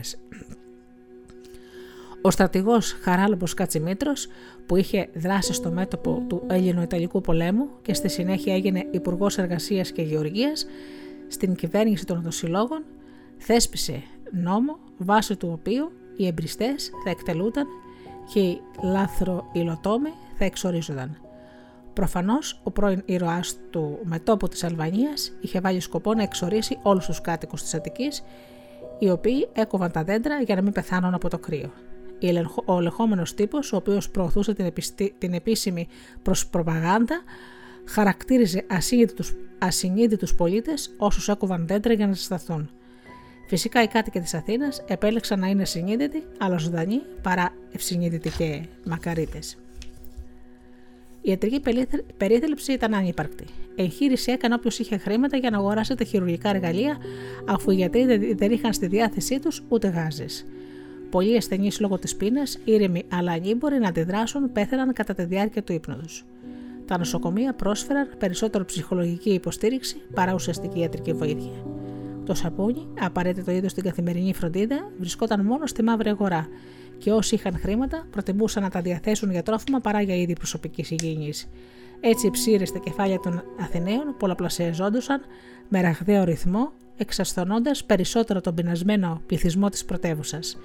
Ο στρατηγός Χαράλαμπος Κατσιμήτρο, που είχε δράσει στο μέτωπο του Έλληνο-Ιταλικού πολέμου και στη συνέχεια έγινε Υπουργός Εργασίας και Γεωργίας στην κυβέρνηση των οδοσυλλόγων, θέσπισε νόμο βάσει του οποίου οι εμπριστές θα εκτελούνταν και οι λάθροϊλοτόμοι θα εξορίζονταν. Προφανώς, ο πρώην ήρωάς του μετόπου της Αλβανίας είχε βάλει σκοπό να εξορίσει όλους τους κάτοικους της Αττικής, οι οποίοι έκοβαν τα δέντρα για να μην πεθάνουν από το κρύο. Ο ελεγχόμενος τύπος, ο οποίος προωθούσε την, επιστη... την επίσημη προ προπαγάνδα, χαρακτήριζε ασυνείδητους, ασυνείδητους πολίτες όσους έκοβαν δέντρα για να ζεσταθούν. Φυσικά οι κάτοικοι της Αθήνας επέλεξαν να είναι συνείδητοι, αλλά ζωντανοί παρά ευσυνείδητοι και μακαρίτες. Η ιατρική περίθαλψη ήταν ανύπαρκτη. Εγχείρηση έκανε όποιος είχε χρήματα για να αγοράσει τα χειρουργικά εργαλεία, αφού οι γιατροί δεν είχαν στη διάθεσή τους ούτε γάζες. Πολλοί ασθενείς λόγω της πείνας, ήρεμοι αλλά ανήμποροι να αντιδράσουν, πέθαναν κατά τη διάρκεια του ύπνου του. Τα νοσοκομεία πρόσφεραν περισσότερο ψυχολογική υποστήριξη παρά ουσιαστική ιατρική βοήθεια. Το σαπούνι, απαραίτητο είδος στην καθημερινή φροντίδα, βρισκόταν μόνο στη μαύρη αγορά και όσοι είχαν χρήματα προτιμούσαν να τα διαθέσουν για τρόφιμα παρά για είδη προσωπικής υγιεινής. Έτσι οι ψήρες στα κεφάλια των Αθηναίων πολλαπλασιαζόντουσαν με ραγδαίο ρυθμό, εξασθενώντας περισσότερο τον πεινασμένο πληθυσμό της πρωτεύουσας.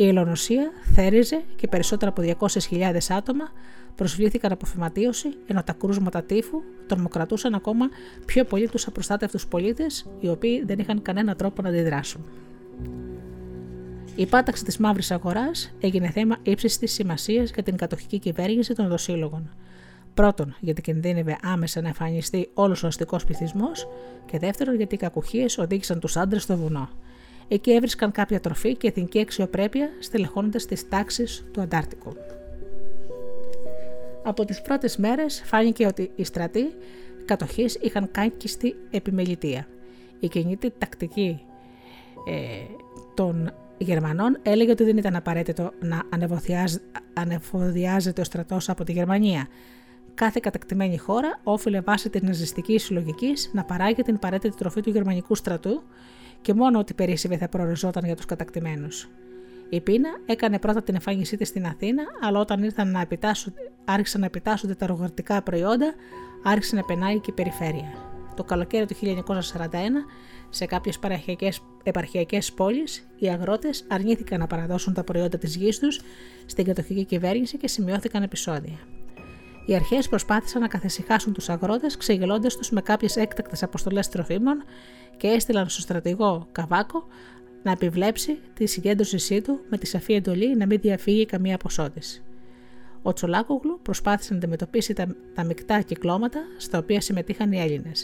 Η ελονοσία θέριζε και περισσότερα από 200.000 άτομα προσβλήθηκαν από φυματίωση, ενώ τα κρούσματα τύφου τρομοκρατούσαν ακόμα πιο πολύ τους απροστάτευτους πολίτες, οι οποίοι δεν είχαν κανένα τρόπο να αντιδράσουν. Η πάταξη της μαύρης αγοράς έγινε θέμα ύψης της σημασίας για την κατοχική κυβέρνηση των δοσύλλογων. Πρώτον, γιατί κινδύνευε άμεσα να εμφανιστεί όλος ο αστικός πληθυσμός, και δεύτερον, γιατί οι κακουχίες οδήγησαν τους άντρες στο βουνό. Εκεί έβρισκαν κάποια τροφή και εθνική αξιοπρέπεια, στελεχώνοντας τις τάξεις του Αντάρτικου. Από τις πρώτες μέρες φάνηκε ότι οι στρατοί κατοχής είχαν κάκιστη επιμελητία. Η κινητή τακτική ε, των Γερμανών έλεγε ότι δεν ήταν απαραίτητο να ανεφοδιάζεται ο στρατός από τη Γερμανία. Κάθε κατακτημένη χώρα όφιλε βάσει της ναζιστικής συλλογικής να παράγει την απαραίτητη τροφή του γερμανικού στρατού και μόνο ότι περίσσευε θα προοριζόταν για τους κατακτημένους. Η πείνα έκανε πρώτα την εμφάνισή της στην Αθήνα, αλλά όταν ήρθαν να άρχισαν να επιτάσσονται τα ρογαρτικά προϊόντα, άρχισε να πενάει και η περιφέρεια. Το καλοκαίρι του 1941, σε κάποιες επαρχιακές πόλεις, οι αγρότες αρνήθηκαν να παραδώσουν τα προϊόντα της γης τους στην κατοχική κυβέρνηση και σημειώθηκαν επεισόδια. Οι αρχές προσπάθησαν να καθησυχάσουν τους αγρότες, ξεγελώντας τους με κάποιες έκτακτες αποστολές τροφίμων και έστειλαν στο στρατηγό Καβάκο να επιβλέψει τη συγκέντρωσή του με τη σαφή εντολή να μην διαφύγει καμία ποσότητα. Ο Τσολάκογλου προσπάθησε να αντιμετωπίσει τα, τα μεικτά κυκλώματα στα οποία συμμετείχαν οι Έλληνες,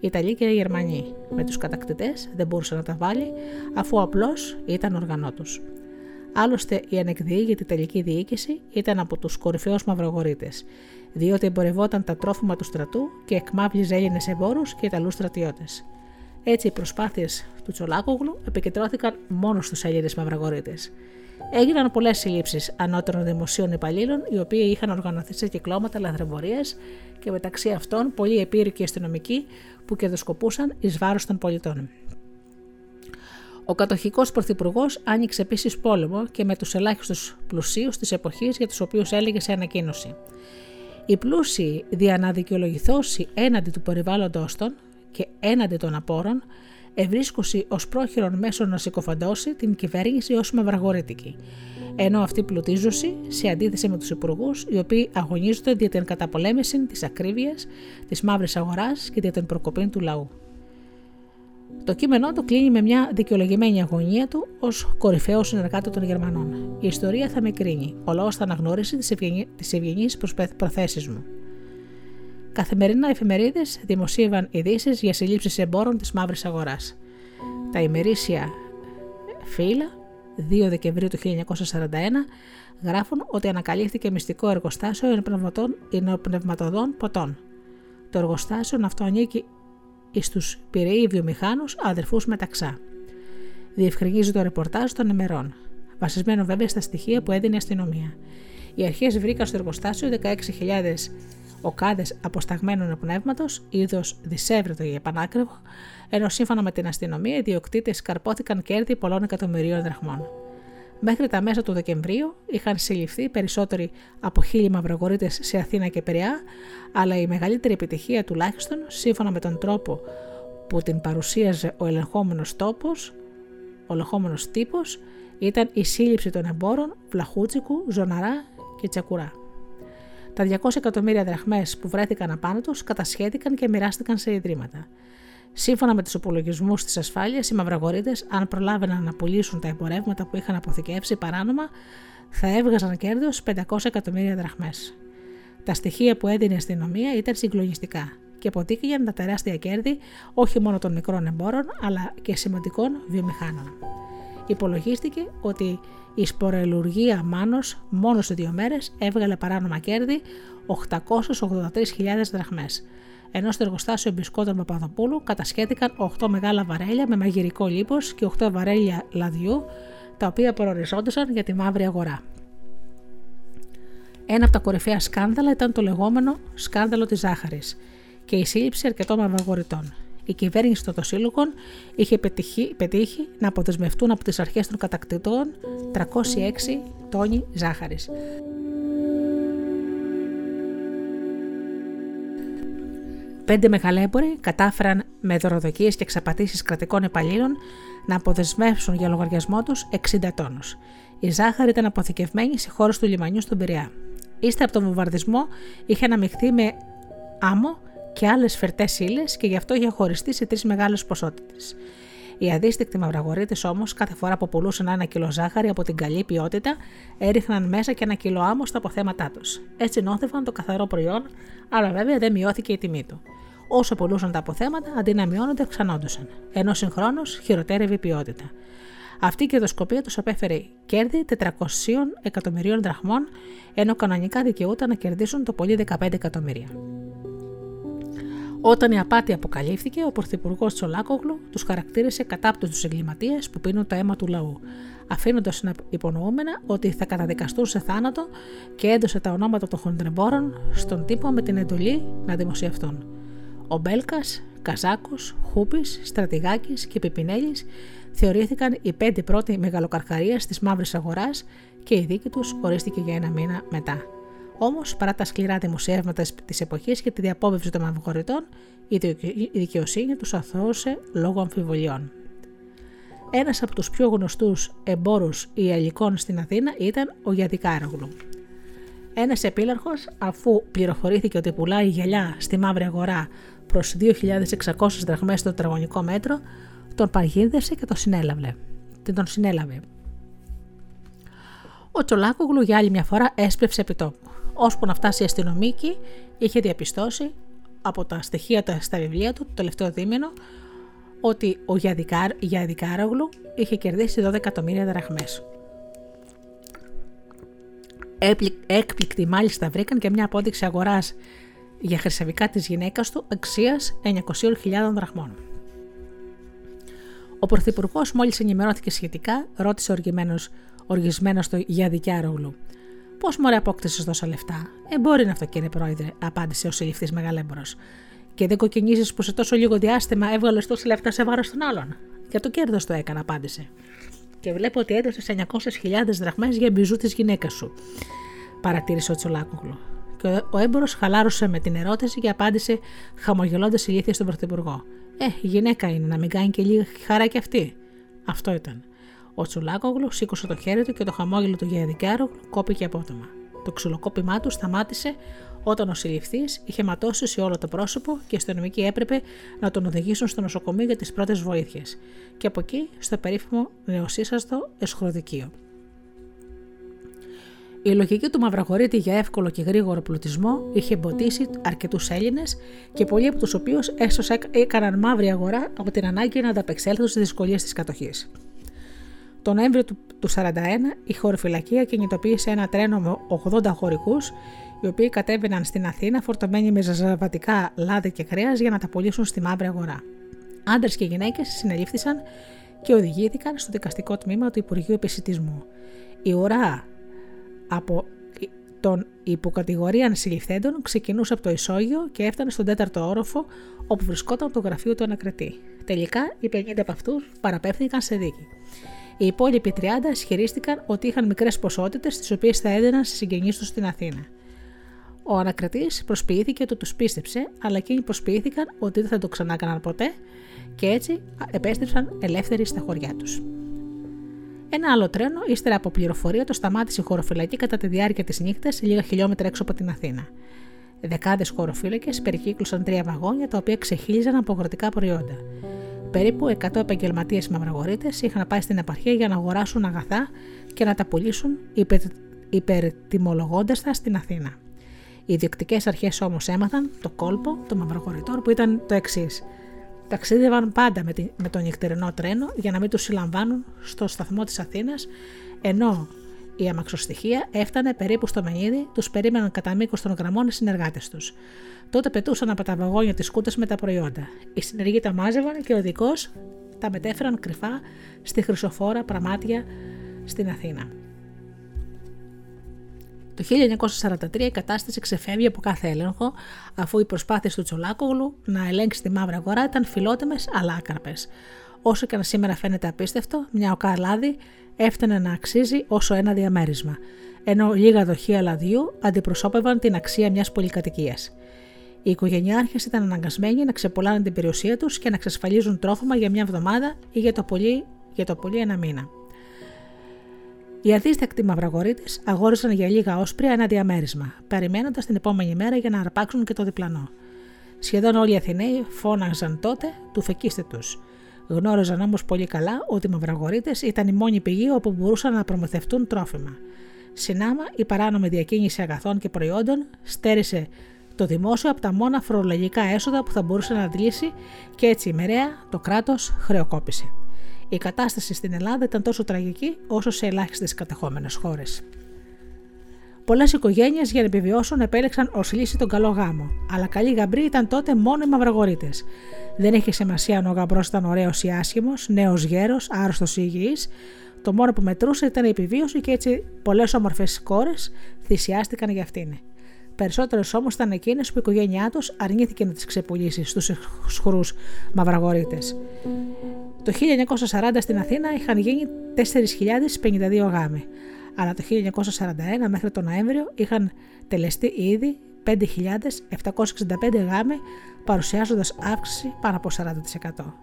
οι Ιταλοί και οι Γερμανοί. Με τους κατακτητές δεν μπορούσε να τα βάλει, αφού απλώς ήταν οργανό τους. Άλλωστε, η ανεκδιήγητη τελική διοίκηση ήταν από τους κορυφαίους μαυρογορείτε, διότι εμπορευόταν τα τρόφιμα του στρατού και εκμάβλιζε Έλληνες εμπόρους και Ιταλούς στρατιώτες. Έτσι, οι προσπάθειες του Τσολάκογλου επικεντρώθηκαν μόνο στους Έλληνες μαυραγωρίτε. Έγιναν πολλές συλλήψεις ανώτερων δημοσίων υπαλλήλων, οι οποίοι είχαν οργανωθεί σε κυκλώματα λαθρεμπορία και μεταξύ αυτών πολλοί επίρρηκοι αστυνομικοί που κερδοσκοπούσαν εις βάρος των πολιτών. Ο κατοχικός πρωθυπουργός άνοιξε επίσης πόλεμο και με τους ελάχιστους πλουσίους της εποχής για τους οποίους έλεγε σε ανακοίνωση. Οι πλούσιοι δια να δικαιολογηθώσει έναντι του περιβάλλοντό των, και έναντι των απόρων, ευρίσκωση ως πρόχειρον μέσο να συκοφαντώσει την κυβέρνηση ως μαυραγορήτικη, ενώ αυτή πλουτίζωση σε αντίθεση με τους υπουργούς, οι οποίοι αγωνίζονται για την καταπολέμηση της ακρίβειας, της μαύρης αγοράς και για την προκοπή του λαού. Το κείμενό του κλείνει με μια δικαιολογημένη αγωνία του ως κορυφαίο συνεργάτη των Γερμανών. Η ιστορία θα με κρίνει. Ο λαός θα αναγνωρίσει τις ευγενείς προθέσεις μου. Καθημερινά εφημερίδες δημοσίευαν ειδήσεις για συλλήψεις εμπόρων της μαύρης αγοράς. Τα ημερήσια φύλλα 2 Δεκεμβρίου του 1941 γράφουν ότι ανακαλύφθηκε μυστικό εργοστάσιο ενοπνευματοδών ποτών. Το εργοστάσιο αυτό ανήκει στου πυραιοί βιομηχάνου αδερφούς μεταξά. Διευκρινίζει το ρεπορτάζ των ημερών, βασισμένο βέβαια στα στοιχεία που έδινε η αστυνομία. Οι αρχές βρήκαν στο εργοστάσιο 16.000 οκάδες αποσταγμένων πνεύματος, είδος δισεύρετο ή επανάκριβο, ενώ σύμφωνα με την αστυνομία οι διοκτήτε καρπόθηκαν κέρδη πολλών εκατομμυρίων δραχμών. Μέχρι τα μέσα του Δεκεμβρίου είχαν συλληφθεί περισσότεροι από χίλιοι μαυρογορείτε σε Αθήνα και Περιά, αλλά η μεγαλύτερη επιτυχία τουλάχιστον, σύμφωνα με τον τρόπο που την παρουσίαζε ο ελεγχόμενος τόπος, ο ελεγχόμενος τύπος, ήταν η σύλληψη των εμπόρων Βλαχούτσικου, Ζωναρά και Τσακουρά. Τα 200 εκατομμύρια δραχμές που βρέθηκαν απάνω του κατασχέθηκαν και μοιράστηκαν σε ιδρύματα. Σύμφωνα με τους υπολογισμούς της ασφάλειας, οι μαυραγωρίτε, αν προλάβαιναν να πουλήσουν τα εμπορεύματα που είχαν αποθηκεύσει παράνομα, θα έβγαζαν κέρδος 500 εκατομμύρια δραχμές. Τα στοιχεία που έδινε η αστυνομία ήταν συγκλονιστικά και αποδείκνυαν τα τεράστια κέρδη όχι μόνο των μικρών εμπόρων αλλά και σημαντικών βιομηχάνων. Υπολογίστηκε ότι η σπορελουργία Μάνος μόνος σε δύο μέρες έβγαλε παράνομα κέρδη 883.000 δραχμές, ενώ στο εργοστάσιο μπισκότων Παπαδοπούλου κατασχέθηκαν 8 μεγάλα βαρέλια με μαγειρικό λίπος και 8 βαρέλια λαδιού, τα οποία προοριζόντουσαν για τη μαύρη αγορά. Ένα από τα κορυφαία σκάνδαλα ήταν το λεγόμενο σκάνδαλο της ζάχαρης και η σύλληψη αρκετών μαυραγορητών. Η κυβέρνηση των Τοσύλλογων είχε πετύχει, πετύχει να αποδεσμευτούν από τις αρχές των κατακτητών 306 τόνοι ζάχαρης. Πέντε μεγαλέμποροι κατάφεραν με δωροδοκίες και εξαπατήσεις κρατικών υπαλλήλων να αποδεσμεύσουν για λογαριασμό τους 60 τόνους. Η ζάχαρη ήταν αποθηκευμένη σε χώρους του λιμανιού στον Πειραιά. Ύστερα από τον βομβαρδισμό είχε αναμειχθεί με άμμο και άλλες φερτές ύλες και γι' αυτό είχε χωριστεί σε τρεις μεγάλες ποσότητες. Οι αδίστικτοι μαυραγωρίτε όμως, κάθε φορά που πουλούσαν ένα κιλό ζάχαρη από την καλή ποιότητα, έριχναν μέσα και ένα κιλό άμμος στα αποθέματά τους. Έτσι νόθευαν το καθαρό προϊόν, αλλά βέβαια δεν μειώθηκε η τιμή του. Όσο πουλούσαν τα αποθέματα, αντί να μειώνονται, αυξανόντουσαν, ενώ συγχρόνως χειροτέρευε η ποιότητα. Αυτή η κερδοσκοπία τους απέφερε κέρδη 400 εκατομμυρίων δραχμών, ενώ κανονικά δικαιούταν να κερδίσουν το πολύ 15 εκατομμύρια. Όταν η απάτη αποκαλύφθηκε, ο Πρωθυπουργός Τσολάκογλου τους χαρακτήρισε κατάπτωτους εγκληματίες που πίνουν το αίμα του λαού, αφήνοντας να υπονοούμενα ότι θα καταδικαστούν σε θάνατο και έδωσε τα ονόματα των χοντρεμπόρων στον τύπο με την εντολή να δημοσιευτούν. Ο Μπέλκας, Καζάκος, Χούπης, Στρατηγάκης και Πιπινέλης θεωρήθηκαν οι πέντε πρώτοι μεγαλοκαρχαρίε της μαύρης αγοράς και η δίκη τους ορίστηκε για ένα μήνα μετά. Όμως, παρά τα σκληρά δημοσιεύματα της εποχής και τη διαπόβευση των αμφιβολητών, η δικαιοσύνη τους αθώωσε λόγω αμφιβολιών. Ένας από τους πιο γνωστούς εμπόρους ιαλικών στην Αθήνα ήταν ο Γιαδικάρογλου. Ένας επίλαρχος, αφού πληροφορήθηκε ότι πουλάει γυαλιά στη μαύρη αγορά προς 2.600 δραχμές στο τετραγωνικό μέτρο, τον παγίδευσε και τον συνέλαβε. Τον συνέλαβε. Ο Τσολάκογλου για άλλη μια φορά έσπευσε επιτόπου ώσπου να φτάσει η αστυνομική, είχε διαπιστώσει από τα στοιχεία στα βιβλία του το τελευταίο δίμηνο ότι ο Γιαδικάρογλου είχε κερδίσει 12 εκατομμύρια δραχμές. Έκπληκτοι μάλιστα βρήκαν και μια απόδειξη αγοράς για χρυσαβικά της γυναίκας του αξίας 900.000 δραχμών. Ο Πρωθυπουργός, μόλις ενημερώθηκε σχετικά, ρώτησε οργισμένος το Γιαδικάρογλου. Πώς μωρέ απόκτησες τόσα λεφτά; Ε, μπορεί να αυτό, κύριε Πρόεδρε, απάντησε ο συλληφτή μεγαλέμπορο. Και δεν κοκκινίζεις που σε τόσο λίγο διάστημα έβγαλες τόσα λεφτά σε βάρος των άλλων. Για το κέρδος το έκανα, απάντησε. Και βλέπω ότι έδωσες 900.000 δραχμές για μπιζού της γυναίκας σου, παρατήρησε ο Τσολάκογλου. Και ο έμπορος χαλάρωσε με την ερώτηση και απάντησε χαμογελώντας ηλίθεια στον Πρωθυπουργό. Ε, γυναίκα είναι, να μην κάνει και λίγη χαρά κι αυτή. Αυτό ήταν. Ο Τσουλάκογλου σήκωσε το χέρι του και το χαμόγελο του Γερικάρογλου κόπηκε απότομα. Το ξυλοκόπημά του σταμάτησε όταν ο συλληφθής είχε ματώσει σε όλο το πρόσωπο και οι αστυνομικοί έπρεπε να τον οδηγήσουν στο νοσοκομείο για τις πρώτες βοήθειες. Και από εκεί στο περίφημο νεοσύσαστο εσχροδικείο. Η λογική του Μαυραγωρίτη για εύκολο και γρήγορο πλουτισμό είχε εμποτίσει αρκετούς Έλληνες και πολλοί από τους οποίους έσω έκαναν μαύρη αγορά από την ανάγκη να ανταπεξέλθουν στις δυσκολίες της κατοχής. Τον Νοέμβριο του, 1941 η χωροφυλακία κινητοποίησε ένα τρένο με 80 χωρικούς, οι οποίοι κατέβαιναν στην Αθήνα φορτωμένοι με ζαζαβατικά λάδι και κρέας για να τα πουλήσουν στη μαύρη αγορά. Άντρες και γυναίκες συνελήφθησαν και οδηγήθηκαν στο δικαστικό τμήμα του Υπουργείου Επισητισμού. Η ουρά από των υποκατηγορίαν συλληφθέντων ξεκινούσε από το ισόγειο και έφτανε στον τέταρτο όροφο όπου βρισκόταν το γραφείο του ανακριτή. Τελικά, οι 50 από αυτούς παραπέμφθηκαν σε δίκη. Οι υπόλοιποι 30 ισχυρίστηκαν ότι είχαν μικρές ποσότητες, τις οποίες θα έδιναν στι συγγενείς τους στην Αθήνα. Ο ανακριτή προσποιήθηκε ότι τους πίστεψε, αλλά εκείνοι προσποιήθηκαν ότι δεν θα το ξανά ποτέ και έτσι επέστρεψαν ελεύθεροι στα χωριά τους. Ένα άλλο τρένο, ύστερα από πληροφορία, το σταμάτησε η χωροφυλακή κατά τη διάρκεια της νύχτας, λίγα χιλιόμετρα έξω από την Αθήνα. Δεκάδες χωροφύλακες περικύκλωσαν τρία βαγόνια τα οποία ξεχύλιζαν από αγροτικά προϊόντα. Περίπου 100 επαγγελματίες μαυραγωρίτε είχαν πάει στην επαρχία για να αγοράσουν αγαθά και να τα πουλήσουν υπερ, υπερτιμολογώντας τα στην Αθήνα. Οι ιδιοκτικέ αρχές όμως έμαθαν το κόλπο των μαυραγορητών που ήταν το εξής. Ταξίδευαν πάντα με, με το νυχτερινό τρένο για να μην τους συλλαμβάνουν στο σταθμό της Αθήνας, ενώ η αμαξοστοιχεία έφτανε περίπου στο Μενίδη, τους περίμεναν κατά μήκος των γραμμών οι συνεργάτες τους. Τότε πετούσαν από τα βαγόνια τη κούτα με τα προϊόντα. Οι συνεργοί τα μάζευαν και ο δικό τα μετέφεραν κρυφά στη Χρυσοφόρα Πραμάτια στην Αθήνα. Το 1943 η κατάσταση ξεφεύγει από κάθε έλεγχο, αφού οι προσπάθειες του Τσολάκογλου να ελέγξει τη μαύρη αγορά ήταν φιλότιμες αλλά άκαρπες. Όσο και αν σήμερα φαίνεται απίστευτο, μια οκαλάδη έφτανε να αξίζει όσο ένα διαμέρισμα, ενώ λίγα δοχεία λαδιού αντιπροσώπευαν την αξία μιας πολυκατοικίας. Οι οικογενειάρχες ήταν αναγκασμένοι να ξεπολάνε την περιουσία τους και να εξασφαλίζουν τρόφιμα για μια εβδομάδα ή για το πολύ, για το πολύ ένα μήνα. Οι αδίστακτοι μαυραγωρίτε αγόρισαν για λίγα όσπρια ένα διαμέρισμα, περιμένοντας την επόμενη μέρα για να αρπάξουν και το διπλανό. Σχεδόν όλοι οι Αθηναίοι φώναζαν τότε του φεκίστε τους. Γνώριζαν όμως πολύ καλά ότι οι μαυραγωρίτε ήταν η μόνη πηγή όπου μπορούσαν να προμηθευτούν τρόφιμα. Συνάμα, η παράνομη διακίνηση αγαθών και προϊόντων στέρισε το δημόσιο από τα μόνα φορολογικά έσοδα που θα μπορούσε να αντλήσει και έτσι η μερέα το κράτος χρεοκόπησε. Η κατάσταση στην Ελλάδα ήταν τόσο τραγική όσο σε ελάχιστες κατεχόμενες χώρες. Πολλές οικογένειες για να επιβιώσουν επέλεξαν ως λύση τον καλό γάμο, αλλά καλοί γαμπροί ήταν τότε μόνο οι μαυραγωρίτε. Δεν είχε σημασία αν ο γαμπρός ήταν ωραίος ή άσχημος, νέος γέρος, άρρωστος ή υγιής. Το μόνο που μετρούσε ήταν η επιβίωση και έτσι πολλές όμορφες κόρες θυσιάστηκαν για αυτήν. Περισσότερες όμως ήταν εκείνες που η οικογένειά τους αρνήθηκε να τις ξεπουλήσει στους σχρού μαυραγωρίτε. Το 1940 στην Αθήνα είχαν γίνει 4.052 γάμοι, αλλά το 1941 μέχρι τον Νοέμβριο είχαν τελεστεί ήδη 5.765 γάμοι, παρουσιάζοντας αύξηση πάνω από 40%.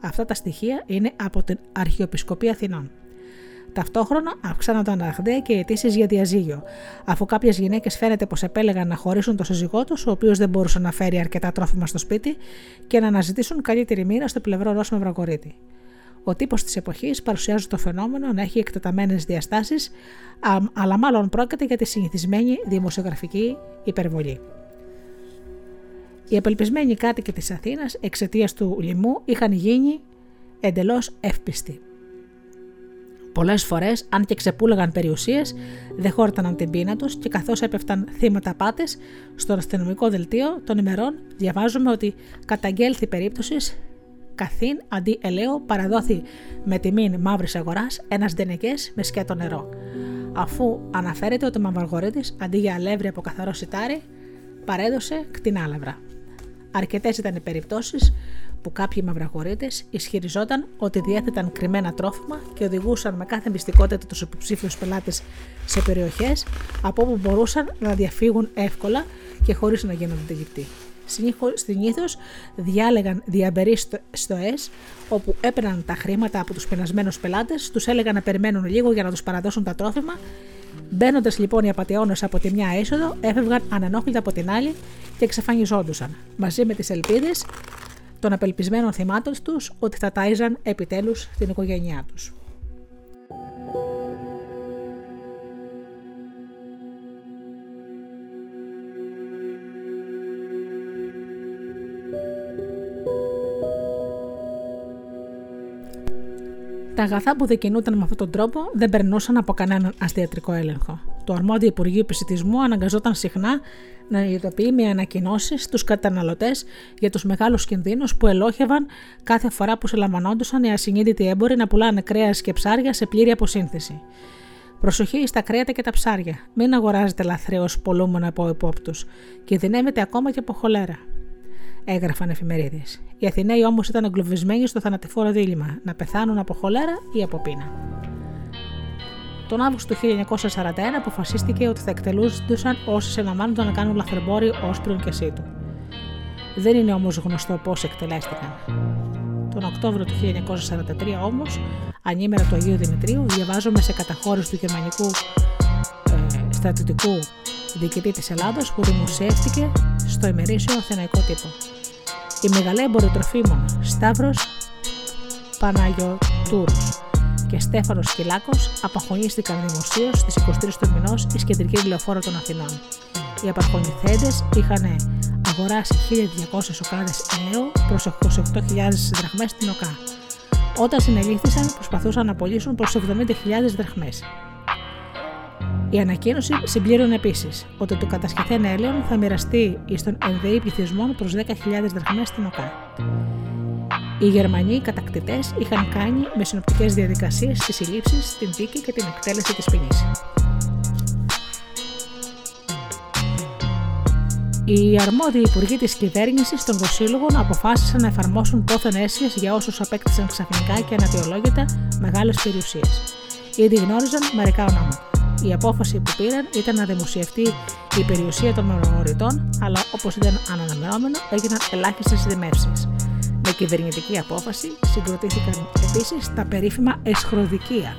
Αυτά τα στοιχεία είναι από την Αρχιοπισκοπή Αθηνών. Ταυτόχρονα αυξάνονταν ραγδαία και οι αιτήσεις για διαζύγιο, αφού κάποιες γυναίκες φαίνεται πως επέλεγαν να χωρίσουν το σύζυγό τους, ο οποίος δεν μπορούσε να φέρει αρκετά τρόφιμα στο σπίτι, και να αναζητήσουν καλύτερη μοίρα στο πλευρό ενός μαυροκορίτη. Ο τύπος της εποχής παρουσιάζει το φαινόμενο να έχει εκτεταμένες διαστάσεις, αλλά μάλλον πρόκειται για τη συνηθισμένη δημοσιογραφική υπερβολή. Οι απελπισμένοι κάτοικοι της Αθήνας εξαιτίας του λοιμού είχαν γίνει εντελώς εύπιστοι. Πολλές φορές, αν και ξεπούλαγαν περιουσίες, δεν χόρταναν την πείνα τους και καθώς έπεφταν θύματα πάτες, στο αστυνομικό δελτίο των ημερών διαβάζουμε ότι καταγγέλθη περίπτωσης καθήν αντί ελαίου παραδόθη με τιμήν μαύρης αγοράς ένας ντενεκέ με σκέτο νερό. Αφού αναφέρεται ότι ο Μαυαργορίτη αντί για αλεύρι από καθαρό σιτάρι, παρέδωσε κτηνάλευρα. Αρκετές ήταν οι περιπτώσεις που κάποιοι μαυραγωρίτε ισχυριζόταν ότι διέθεταν κρυμμένα τρόφιμα και οδηγούσαν με κάθε μυστικότητα τους υποψήφιους πελάτες σε περιοχές από όπου μπορούσαν να διαφύγουν εύκολα και χωρίς να γίνονται αντιληπτοί. Συνήθως διάλεγαν διαμπερείς στοές, όπου έπαιρναν τα χρήματα από τους πενασμένους πελάτες, τους έλεγαν να περιμένουν λίγο για να τους παραδώσουν τα τρόφιμα. Μπαίνοντας λοιπόν οι απαταιώνες από τη μια είσοδο, έφευγαν ανενόχλητα από την άλλη και εξαφανιζόντουσαν, μαζί με τις ελπίδες των απελπισμένων θυμάτων τους ότι θα τάιζαν επιτέλους την οικογένειά τους. Τα αγαθά που δικαινούταν με αυτόν τον τρόπο δεν περνούσαν από κανέναν αστιατρικό έλεγχο. Το αρμόδιο Υπουργείο Επισητισμού αναγκαζόταν συχνά να ειδοποιεί με ανακοινώσεις τους καταναλωτές για τους μεγάλους κινδύνους που ελόχευαν κάθε φορά που συλλαμβανόντουσαν οι ασυνείδητοι έμποροι να πουλάνε κρέας και ψάρια σε πλήρη αποσύνθεση. Προσοχή στα κρέατα και τα ψάρια. Μην αγοράζετε λαθρέως πολλούμενα από υπόπτους. Κινδυνεύετε ακόμα και από χολέρα. Έγραφαν εφημερίδες. Οι Αθηναίοι όμως ήταν εγκλωβισμένοι στο θανατηφόρο δίλημα να πεθάνουν από χολέρα ή από πείνα. Τον Αύγουστο του 1941 αποφασίστηκε ότι θα εκτελούσαν όσοι συναμβάνονταν να κάνουν λαθρεμπόροι όσπριων και σύτου. Δεν είναι όμως γνωστό πώς εκτελέστηκαν. Τον Οκτώβριο του 1943 όμως, ανήμερα του Αγίου Δημητρίου, διαβάζουμε σε καταχώρηση του γερμανικού ε, στρατιωτικού διοικητή της Ελλάδος που δημοσιεύτηκε στο ημερήσιο Αθηναϊκό τύπο. Η μεγαλέμποροι τροφίμων Σταύρος Παναγιοτούρου και Στέφανος Σκυλάκο απαχωνίστηκαν δημοσίως στις 23 του μηνός εις κεντρική λεωφόρο των Αθηνών. Οι απαχωνηθέντε είχαν αγοράσει 1.200 οκάδε ελαίου προς 28.000 δραχμές στην ΟΚΑ. Όταν συνελήφθησαν, προσπαθούσαν να πωλήσουν προς 70.000 δραχμές. Η ανακοίνωση συμπλήρωνε επίσης ότι το κατασχεθέν έλαιον θα μοιραστεί στον ενδεή πληθυσμό προς 10.000 δραχμές στην ΟΚΑ. Οι Γερμανοί κατακτητές είχαν κάνει με συνοπτικές διαδικασίες τις συλλήψεις, την δίκη και την εκτέλεση της ποινής. Οι αρμόδιοι υπουργοί της κυβέρνησης των Βασίλογων αποφάσισαν να εφαρμόσουν πόθεν αίσθηση για όσους απέκτησαν ξαφνικά και ανατιολόγητα μεγάλες περιουσίες. Ήδη γνώριζαν μερικά ονόματα. Η απόφαση που πήραν ήταν να δημοσιευτεί η περιουσία των μεμονωρητών, αλλά όπως ήταν αναμενόμενο, έγιναν ελάχιστες δημεύσεις. Με κυβερνητική απόφαση συγκροτήθηκαν επίσης τα περίφημα εσχροδικεία,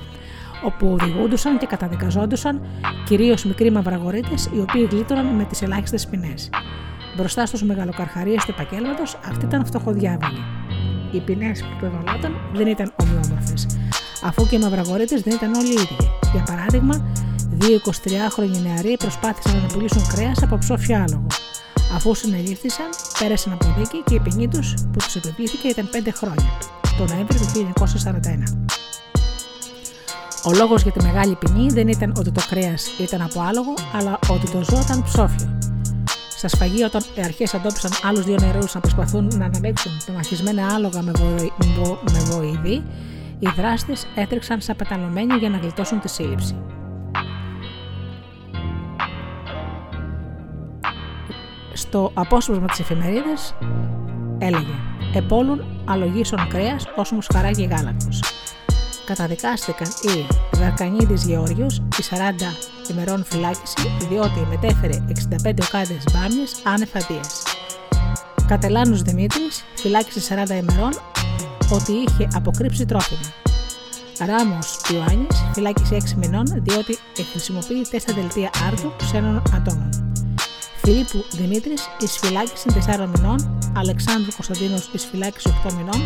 όπου οδηγούντουσαν και καταδικαζόντουσαν κυρίως μικροί μαυραγωρίτε, οι οποίοι γλίτωναν με τις ελάχιστες ποινές. Μπροστά στους μεγαλοκαρχαρίες του επαγγέλματος, αυτοί ήταν φτωχοδιάβολοι. Οι ποινές που επιβαλόταν δεν ήταν ομοιόμορφες, αφού και οι μαυραγωρίτε δεν ήταν όλοι ίδιοι. Για παράδειγμα, δύο 23χρονοι νεαροί προσπάθησαν να πουλήσουν κρέας από ψόφια άλογο. Αφού συνελήφθησαν, πέρασαν από δίκη και η ποινή τους που τους επιβλήθηκε ήταν 5 χρόνια, το Νοέμβριο του 1941. Ο λόγος για τη μεγάλη ποινή δεν ήταν ότι το κρέας ήταν από άλογο, αλλά ότι το ζώο ήταν ψόφιο. Στα σφαγεία, όταν οι αρχές αντόπισαν άλλους δύο νερού να προσπαθούν να αναμέξουν τα μαχισμένα άλογα με, βοη... με βοηδή, οι δράστες έτρεξαν σαν πεταλωμένοι για να γλιτώσουν τη σύλληψη. Στο απόσπασμα της εφημερίδας έλεγε «Επόλουν αλογίσων κρέας όσο μουσχαράκι γάλακτος» καταδικάστηκαν οι Δαρκανίδης Γεώργιος η 40 ημερών φυλάκιση διότι μετέφερε 65 οκάδες μπάμιες άνευ αδείας. Κατελάνος Δημήτρης φυλάκισε 40 ημερών ότι είχε αποκρύψει τρόφιμα. Ράμος Ιωάννης φυλάκισε 6 μηνών διότι χρησιμοποιεί 4 δελτία άρτου ξένων ατόμων. Φιλίππου Δημήτρης εις φυλάκιση 4 μηνών, Αλεξάνδρου Κωνσταντίνος εις φυλάκιση 8 μηνών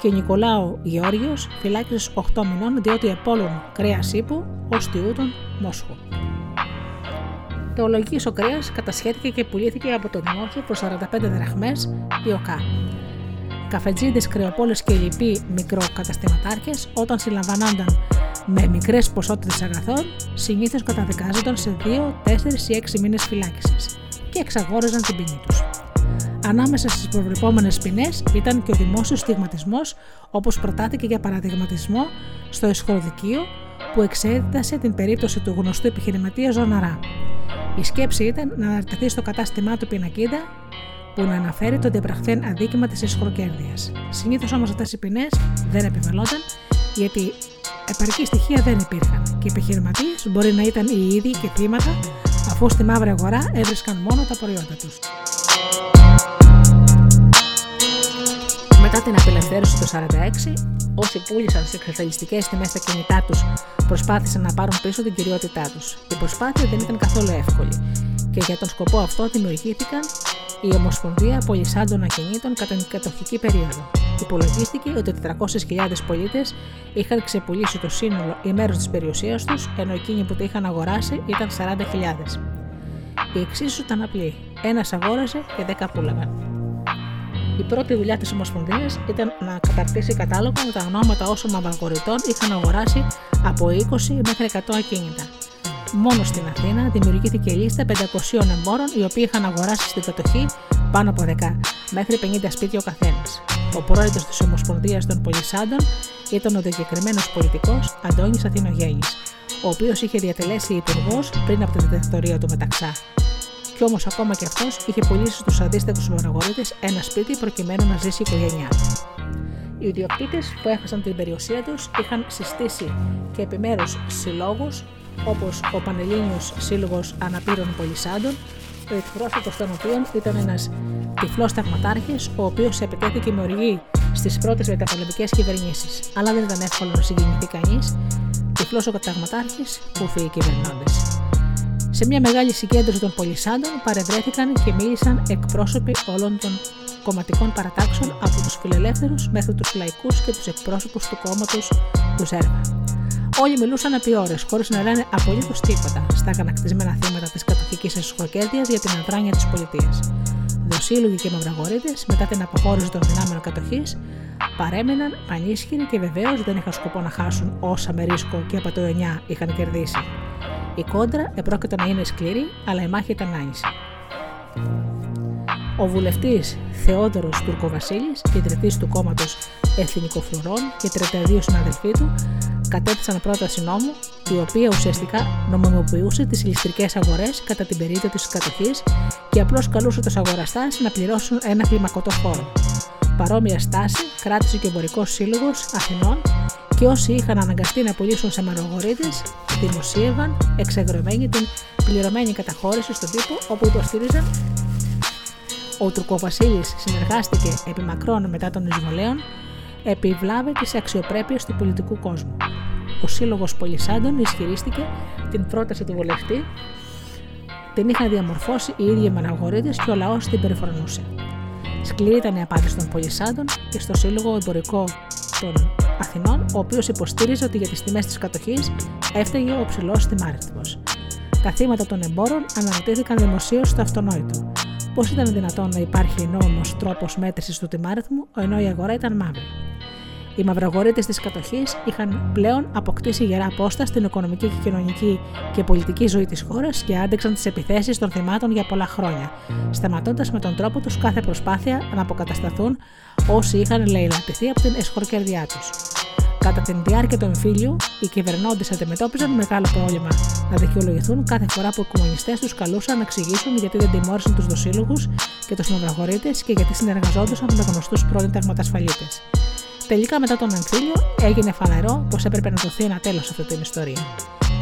και Νικολάου Γεώργιος φυλάκισε 8 μηνών διότι επόλων κρέας ύπου ως τιούτων Μόσχου. Το ολογικό κρέας κατασχέθηκε και πουλήθηκε από τον Δημόχη προς 45 δραχμές ΟΚΑ. Καφετζίδες, κρεοπόλες και λοιποί μικροκαταστηματάρχες, όταν συλλαμβανόνταν με μικρές ποσότητες αγαθών, συνήθως καταδικάζονταν σε 2, 4 ή 6 μήνες φυλάκισης και εξαγόριζαν την ποινή τους. Ανάμεσα στις προβλεπόμενες ποινές ήταν και ο δημόσιος στιγματισμός, όπως προτάθηκε για παραδειγματισμό στο εσχοδικείο που εξέτασε την περίπτωση του γνωστού επιχειρηματία Ζωναρά. Η σκέψη ήταν να αναρτηθεί στο κατάστημά του πινακίδα που να αναφέρει το διαπραχθέν αδίκημα της εσχροκέρδειας. Συνήθως όμως αυτές οι ποινές δεν επιβαλόταν γιατί επαρκή στοιχεία δεν υπήρχαν και οι επιχειρηματίες μπορεί να ήταν οι ίδιοι και θύματα αφού στη μαύρη αγορά έβρισκαν μόνο τα προϊόντα τους. Μετά την απελευθέρωση το 1946, όσοι πούλησαν σε εξασφαλιστικές τιμές τα κινητά τους προσπάθησαν να πάρουν πίσω την κυριότητά τους. Η προσπάθεια δεν ήταν καθόλου εύκολη και για τον σκοπό αυτό δημιουργήθηκαν η Ομοσπονδία Πολυσάντων Ακινήτων κατά την κατοχική περίοδο. Υπολογίστηκε ότι 400.000 πολίτες είχαν ξεπουλήσει το σύνολο ή μέρος της περιουσίας τους, ενώ εκείνοι που τα είχαν αγοράσει ήταν 40.000. Η εξίσου ήταν απλή. Ένας αγόρασε και 10 πούλαγαν. Η πρώτη δουλειά της Ομοσπονδίας ήταν να καταρτήσει κατάλογο με τα ονόματα όσων μαυραγορητών είχαν αγοράσει από 20 μέχρι 100 ακίνητα. Μόνο στην Αθήνα δημιουργήθηκε λίστα 500 εμπόρων οι οποίοι είχαν αγοράσει στην κατοχή πάνω από 10 μέχρι 50 σπίτια ο καθένας. Ο πρόεδρος της Ομοσπονδίας των Πολυσάντων ήταν ο διακεκριμένος πολιτικός Αντώνης Αθηνογέννης, ο οποίος είχε διατελέσει υπουργός πριν από την δικτατορία του Μεταξά. Κι όμως ακόμα και αυτός είχε πουλήσει στους αντίστοιχου παραγωγίτε ένα σπίτι προκειμένου να ζήσει η οικογένειά του. Οι ιδιοκτήτες που έχασαν την περιουσία τους είχαν συστήσει και επιμέρους συλλόγους όπως ο Πανελλήνιος Σύλλογος Αναπήρων Πολυσάντων, ο εκπρόσωπος των οποίων ήταν ένας τυφλός ταγματάρχη, ο οποίος επιτέθηκε με οργή στις πρώτες μεταπολεμικέ κυβερνήσεις. Αλλά δεν ήταν εύκολο να συγκινηθεί κανείς, τυφλός ο ταγματάρχη που φύγει κυβερνώντε. Σε μια μεγάλη συγκέντρωση των πολυσάντων παρευρέθηκαν και μίλησαν εκπρόσωποι όλων των κομματικών παρατάξεων από τους φιλελεύθερους μέχρι τους λαϊκούς και τους εκπρόσωπους του κόμματος του Ζέρβα. Όλοι μιλούσαν επί ώρες, χωρίς να λένε απολύτως τίποτα στα αγανακτισμένα θύματα της κατοχικής εσωκέρδεια για την αδράνεια της πολιτείας. Δοσύλλογοι και μαυραγωρίτε, μετά την αποχώρηση των δυνάμεων κατοχής, παρέμειναν πανίσχυροι και βεβαίως δεν είχαν σκοπό να χάσουν όσα με ρίσκο και από το 9 είχαν κερδίσει. Η κόντρα επρόκειται να είναι σκληρή, αλλά η μάχη ήταν άνηση. Ο βουλευτής Θεόδωρος Τουρκοβασίλης, ιδρυτή του κόμματος Εθνικοφρουρών και 32 συναδελφοί του, κατέθεσαν πρόταση νόμου, η οποία ουσιαστικά νομιμοποιούσε τις ηλεκτρικές αγορές κατά την περίοδο της κατοχής και απλώς καλούσε τους αγοραστάς να πληρώσουν ένα κλιμακωτό φόρο. Παρόμοια στάση κράτησε και ο Εμπορικός Σύλλογος Αθηνών και όσοι είχαν αναγκαστεί να πουλήσουν σε μαρογορίτε δημοσίευαν εξεγρωμένη την πληρωμένη καταχώρηση στον τύπο όπου υποστήριζαν ο Τουρκοβασίλης συνεργάστηκε επί μακρόν μετά των εισβολέων επί βλάβη της αξιοπρέπειας του πολιτικού κόσμου. Ο Σύλλογος Πολυσάντων ισχυρίστηκε την πρόταση του βουλευτή, την είχαν διαμορφώσει οι ίδιοι μαναγωρίτε και ο λαός την περιφρονούσε. Σκληρή ήταν η απάντηση των Πολυσάντων και στο Σύλλογο Εμπορικό των Αθηνών, ο οποίος υποστήριζε ότι για τις τιμές της κατοχής έφταιγε ο ψηλός τιμάριθμο. Τα θύματα των εμπόρων αναρωτήθηκαν δημοσίως στο αυτονόητο. Πώς ήταν δυνατόν να υπάρχει νόμος τρόπος μέτρησης του τιμάριθμου, ενώ η αγορά ήταν μαύρη. Οι μαυρογορίτε της κατοχής είχαν πλέον αποκτήσει γερά πόστα στην οικονομική και κοινωνική και πολιτική ζωή της χώρας και άντεξαν τις επιθέσεις των θυμάτων για πολλά χρόνια, σταματώντας με τον τρόπο τους κάθε προσπάθεια να αποκατασταθούν όσοι είχαν λαιλατηθεί από την εσχορκερδιά τους. Κατά την διάρκεια του εμφύλιου, οι κυβερνώντες αντιμετώπιζαν μεγάλο πρόβλημα να δικαιολογηθούν κάθε φορά που οι κομμουνιστές τους καλούσαν να εξηγήσουν γιατί δεν τιμώρησαν τους δοσύλλογους και τους μαυραγωρίτε και γιατί συνεργαζόντουσαν με γνωστούς πρώην τερματασφαλίτες. Τελικά, μετά τον εμφύλιο, έγινε φανερό πως έπρεπε να δοθεί ένα τέλος σε αυτή την ιστορία.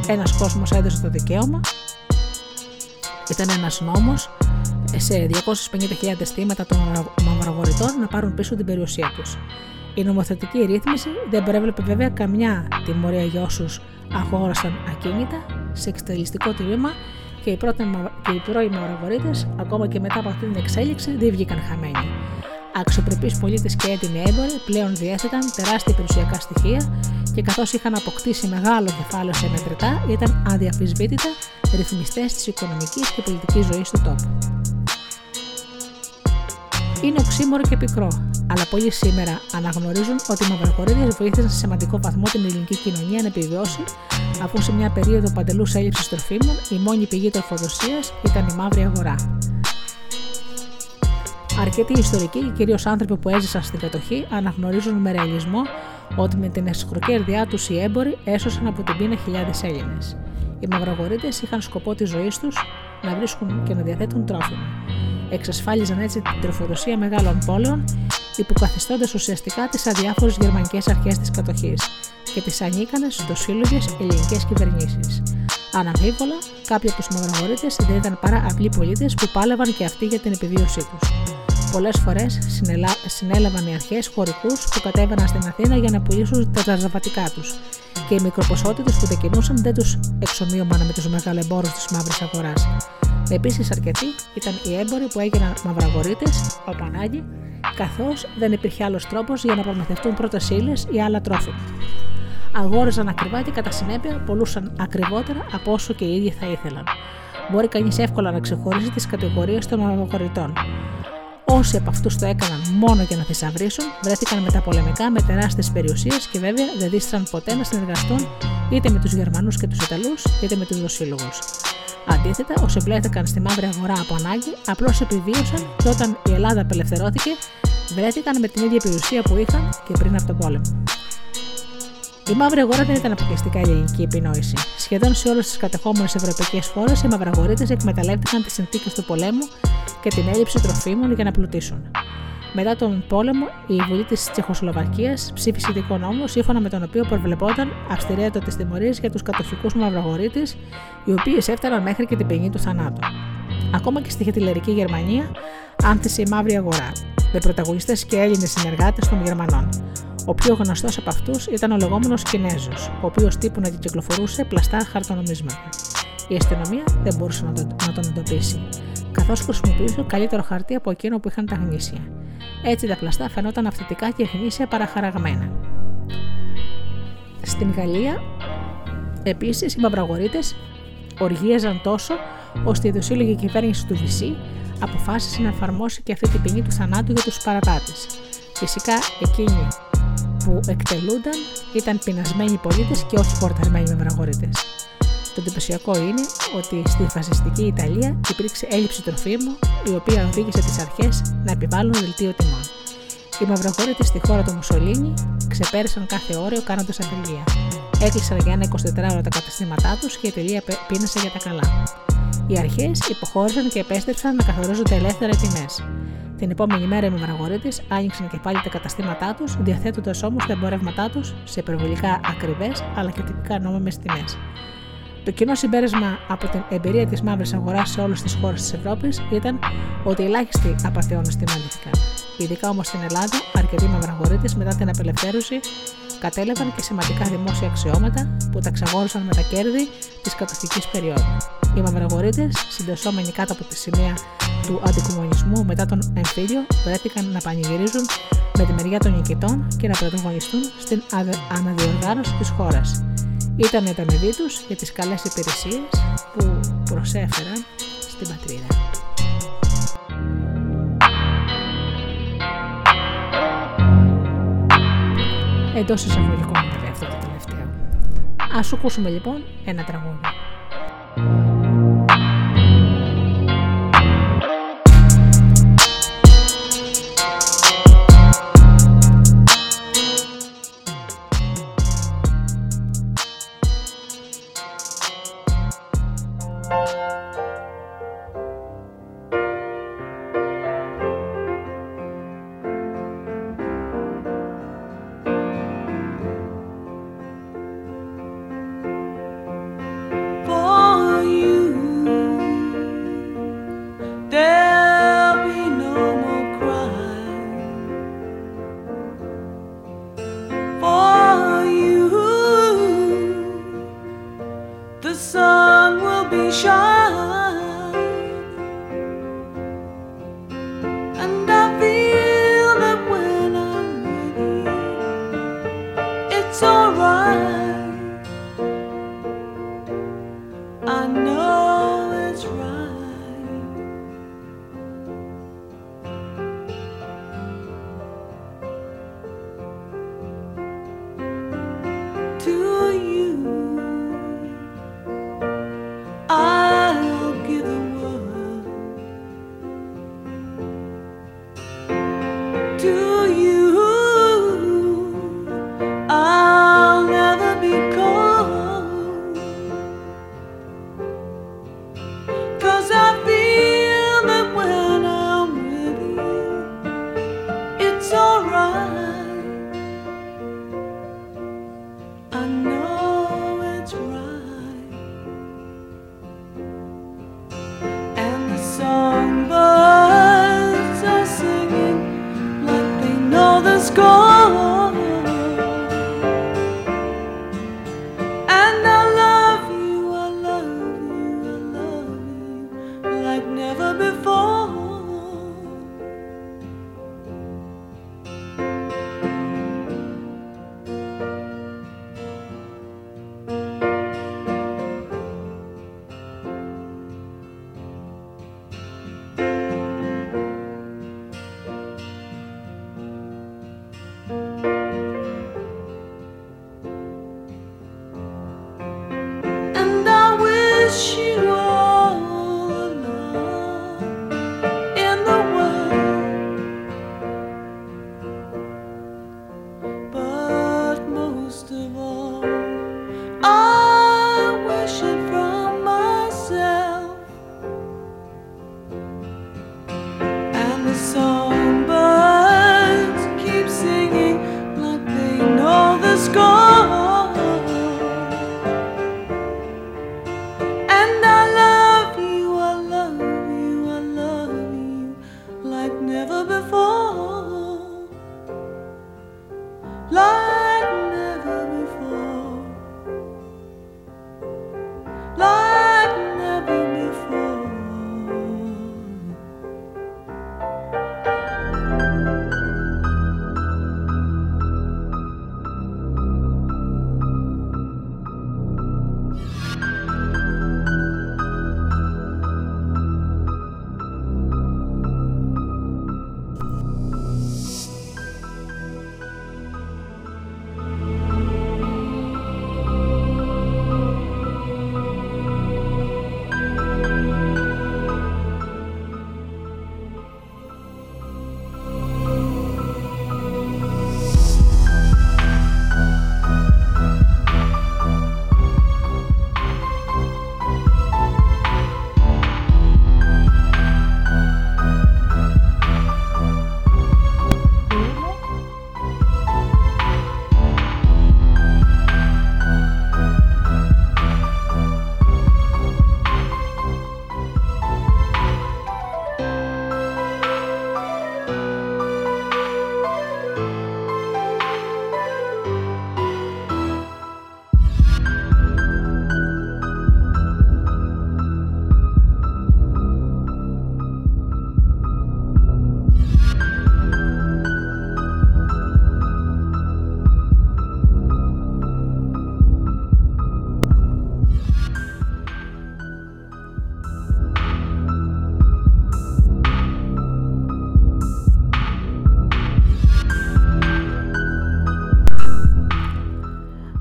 Ένας κόσμος έδωσε το δικαίωμα, ήταν ένας νόμος σε 250.000 θύματα των μαυραγορητών να πάρουν πίσω την περιουσία τους. Η νομοθετική ρύθμιση δεν προέβλεπε βέβαια καμιά τιμωρία για όσους αγόρασαν ακίνητα σε εξτελιστικό τμήμα και οι, και οι πρώοι μαυραγωρίτε, ακόμα και μετά από αυτή την εξέλιξη, δεν βγήκαν χαμένοι. Αξιοπρεπείς πολίτες και έτοιμοι έμποροι πλέον διέθεταν τεράστια περιουσιακά στοιχεία και καθώς είχαν αποκτήσει μεγάλο κεφάλαιο σε μετρητά, ήταν αδιαφυσβήτητα ρυθμιστές της οικονομικής και πολιτικής ζωής του τόπου. Είναι οξύμορο και πικρό, αλλά πολλοί σήμερα αναγνωρίζουν ότι οι μαυροκορίδε βοήθησαν σε σημαντικό βαθμό την ελληνική κοινωνία να επιβιώσει, αφού σε μια περίοδο παντελούς έλλειψη τροφίμων η μόνη πηγή τροφοδοσίας ήταν η μαύρη αγορά. Αρκετοί ιστορικοί και κυρίως άνθρωποι που έζησαν στην κατοχή αναγνωρίζουν με ρεαλισμό ότι με την εσχροκέρδειά τους οι έμποροι έσωσαν από την πείνα χιλιάδες Έλληνες. Οι μαυρογορίτε είχαν σκοπό της ζωής τους να βρίσκουν και να διαθέτουν τρόφιμα. Εξασφάλιζαν έτσι την τροφοδοσία μεγάλων πόλεων, υποκαθιστώντας ουσιαστικά τις αδιάφορες γερμανικές αρχές της κατοχής και τις ανίκανες σύλλογε ελληνικές κυβερνήσεις. Αναμφίβολα, κάποιοι από τους μαυρογορίτε δεν ήταν παρά απλοί πολίτες που πάλευαν και αυτοί για την επιβίωσή τους. Πολλές φορές συνέλαβαν οι αρχές χωρικούς που κατέβαιναν στην Αθήνα για να πουλήσουν τα ζαζαβατικά τους και οι μικροποσότητες που τα κινούσαν δεν τους εξομοίωμαν με τους μεγαλεμπόρους της μαύρης αγοράς. Επίσης, αρκετοί ήταν οι έμποροι που έγιναν μαυραγωρίτε από ανάγκη, καθώς δεν υπήρχε άλλος τρόπος για να προμηθευτούν πρώτες ύλες ή άλλα τρόφιμα. Αγόραζαν ακριβά και κατά συνέπεια πολλούσαν ακριβότερα από όσο και οι ίδιοι θα ήθελαν. Μπορεί κανείς εύκολα να ξεχωρίσει τις κατηγορίες των μαυραγορητών. Όσοι από αυτούς το έκαναν μόνο για να θησαυρίσουν, βρέθηκαν μεταπολεμικά με τεράστιες περιουσίες και βέβαια δεν δίστραν ποτέ να συνεργαστούν είτε με τους Γερμανούς και τους Ιταλούς, είτε με τους δοσύλλογους. Αντίθετα, όσοι βλέθηκαν στη μαύρη αγορά από ανάγκη, απλώς επιβίωσαν και όταν η Ελλάδα απελευθερώθηκε, βρέθηκαν με την ίδια περιουσία που είχαν και πριν από τον πόλεμο. Η μαύρη αγορά δεν ήταν αποκλειστικά ελληνική επινόηση. Σχεδόν σε όλες τις κατεχόμενες ευρωπαϊκές χώρες, οι μαυραγορίτες εκμεταλλεύτηκαν τις συνθήκες του πολέμου και την έλλειψη τροφίμων για να πλουτίσουν. Μετά τον πόλεμο, η Βουλή της Τσεχοσλοβακίας ψήφισε ειδικό νόμο, σύμφωνα με τον οποίο προβλεπόταν αυστηρέτατε τιμωρίε για τους κατοχικούς μαυραγωρίτε, οι οποίες έφταναν μέχρι και την ποινή του θανάτου. Ακόμα και στη χετιλερική Γερμανία άνθησε η μαύρη αγορά, με πρωταγωνιστές και Έλληνες συνεργάτες των Γερμανών. Ο πιο γνωστός από αυτούς ήταν ο λεγόμενος Κινέζος, ο οποίος τύπου να κυκλοφορούσε πλαστά χαρτονομίσματα. Η αστυνομία δεν μπορούσε να, να τον εντοπίσει, καθώς χρησιμοποιούσε καλύτερο χαρτί από εκείνο που είχαν τα γνήσια. Έτσι τα πλαστά φαινόταν αυθεντικά και γνήσια παραχαραγμένα. Στην Γαλλία, επίσης, οι μαυραγωρίτε οργίαζαν τόσο ώστε η δοσύλλογη κυβέρνηση του Βυσσή αποφάσισε να εφαρμόσει και αυτή την ποινή του θανάτου για τους παραπάτε. Φυσικά εκείνοι που εκτελούνταν ήταν πεινασμένοι πολίτες και όχι χορτασμένοι μαυραγωρίτε. Το εντυπωσιακό είναι ότι στη φασιστική Ιταλία υπήρξε έλλειψη τροφίμου, η οποία οδήγησε τις αρχές να επιβάλλουν δελτίο τιμών. Οι μαυρογόρητοι στη χώρα του Μουσολίνη ξεπέρασαν κάθε όριο κάνοντας απεργία. Έκλεισαν για ένα 24ωρο τα καταστήματά τους και η εταιρεία πίνασε για τα καλά. Οι αρχές υποχώρησαν και επέστρεψαν να καθορίζονται ελεύθερα τιμές. Την επόμενη μέρα οι μαυραγωρίτε άνοιξαν και πάλι τα καταστήματά τους, διαθέτοντας όμως τα εμπορεύματά τους σε υπερβολικά ακριβές αλλά και τυπικά νόμιμες τιμές. Το κοινό συμπέρασμα από την εμπειρία της μαύρης αγοράς σε όλες τις χώρες της Ευρώπης ήταν ότι ελάχιστοι απαταιώνες τιμωρήθηκαν. Ειδικά όμως στην Ελλάδα, αρκετοί μαυραγωρίτε μετά την απελευθέρωση κατέλαβαν και σημαντικά δημόσια αξιώματα που τα ξαγόρισαν με τα κέρδη της κατοχική περίοδου. Οι μαυραγωρίτε, συντεσσόμενοι κάτω από τη σημαία του αντικομονισμού μετά τον εμφύλιο, βρέθηκαν να πανηγυρίζουν με τη μεριά των νικητών και να πρωταγωνιστούν στην αναδιοργάνωση της χώρας ήταν η ανταμοιβή τους για τις καλές υπηρεσίες που προσέφεραν στην πατρίδα. Εντός εισαγωγικών βέβαια αυτό το τελευταίο. Ας ακούσουμε λοιπόν ένα τραγούδι.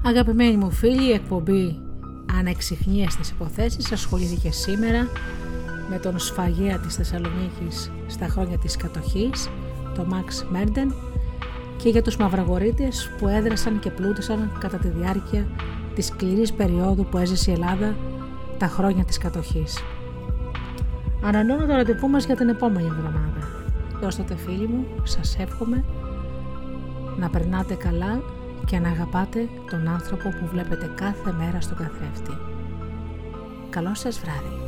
Αγαπημένοι μου φίλοι, η εκπομπή Ανεξιχνίες υποθέσεις ασχολήθηκε σήμερα με τον σφαγέα της Θεσσαλονίκης στα χρόνια της κατοχής, το Μαξ Μέρντεν και για τους μαυραγορείτες που έδρασαν και πλούτησαν κατά τη διάρκεια της σκληρής περίοδου που έζησε η Ελλάδα τα χρόνια της κατοχής. Ανανώνω το ραντεβού μας για την επόμενη εβδομάδα. Έως τότε φίλοι μου, σας εύχομαι να περνάτε καλά και να αγαπάτε τον άνθρωπο που βλέπετε κάθε μέρα στον καθρέφτη. Καλό σας βράδυ.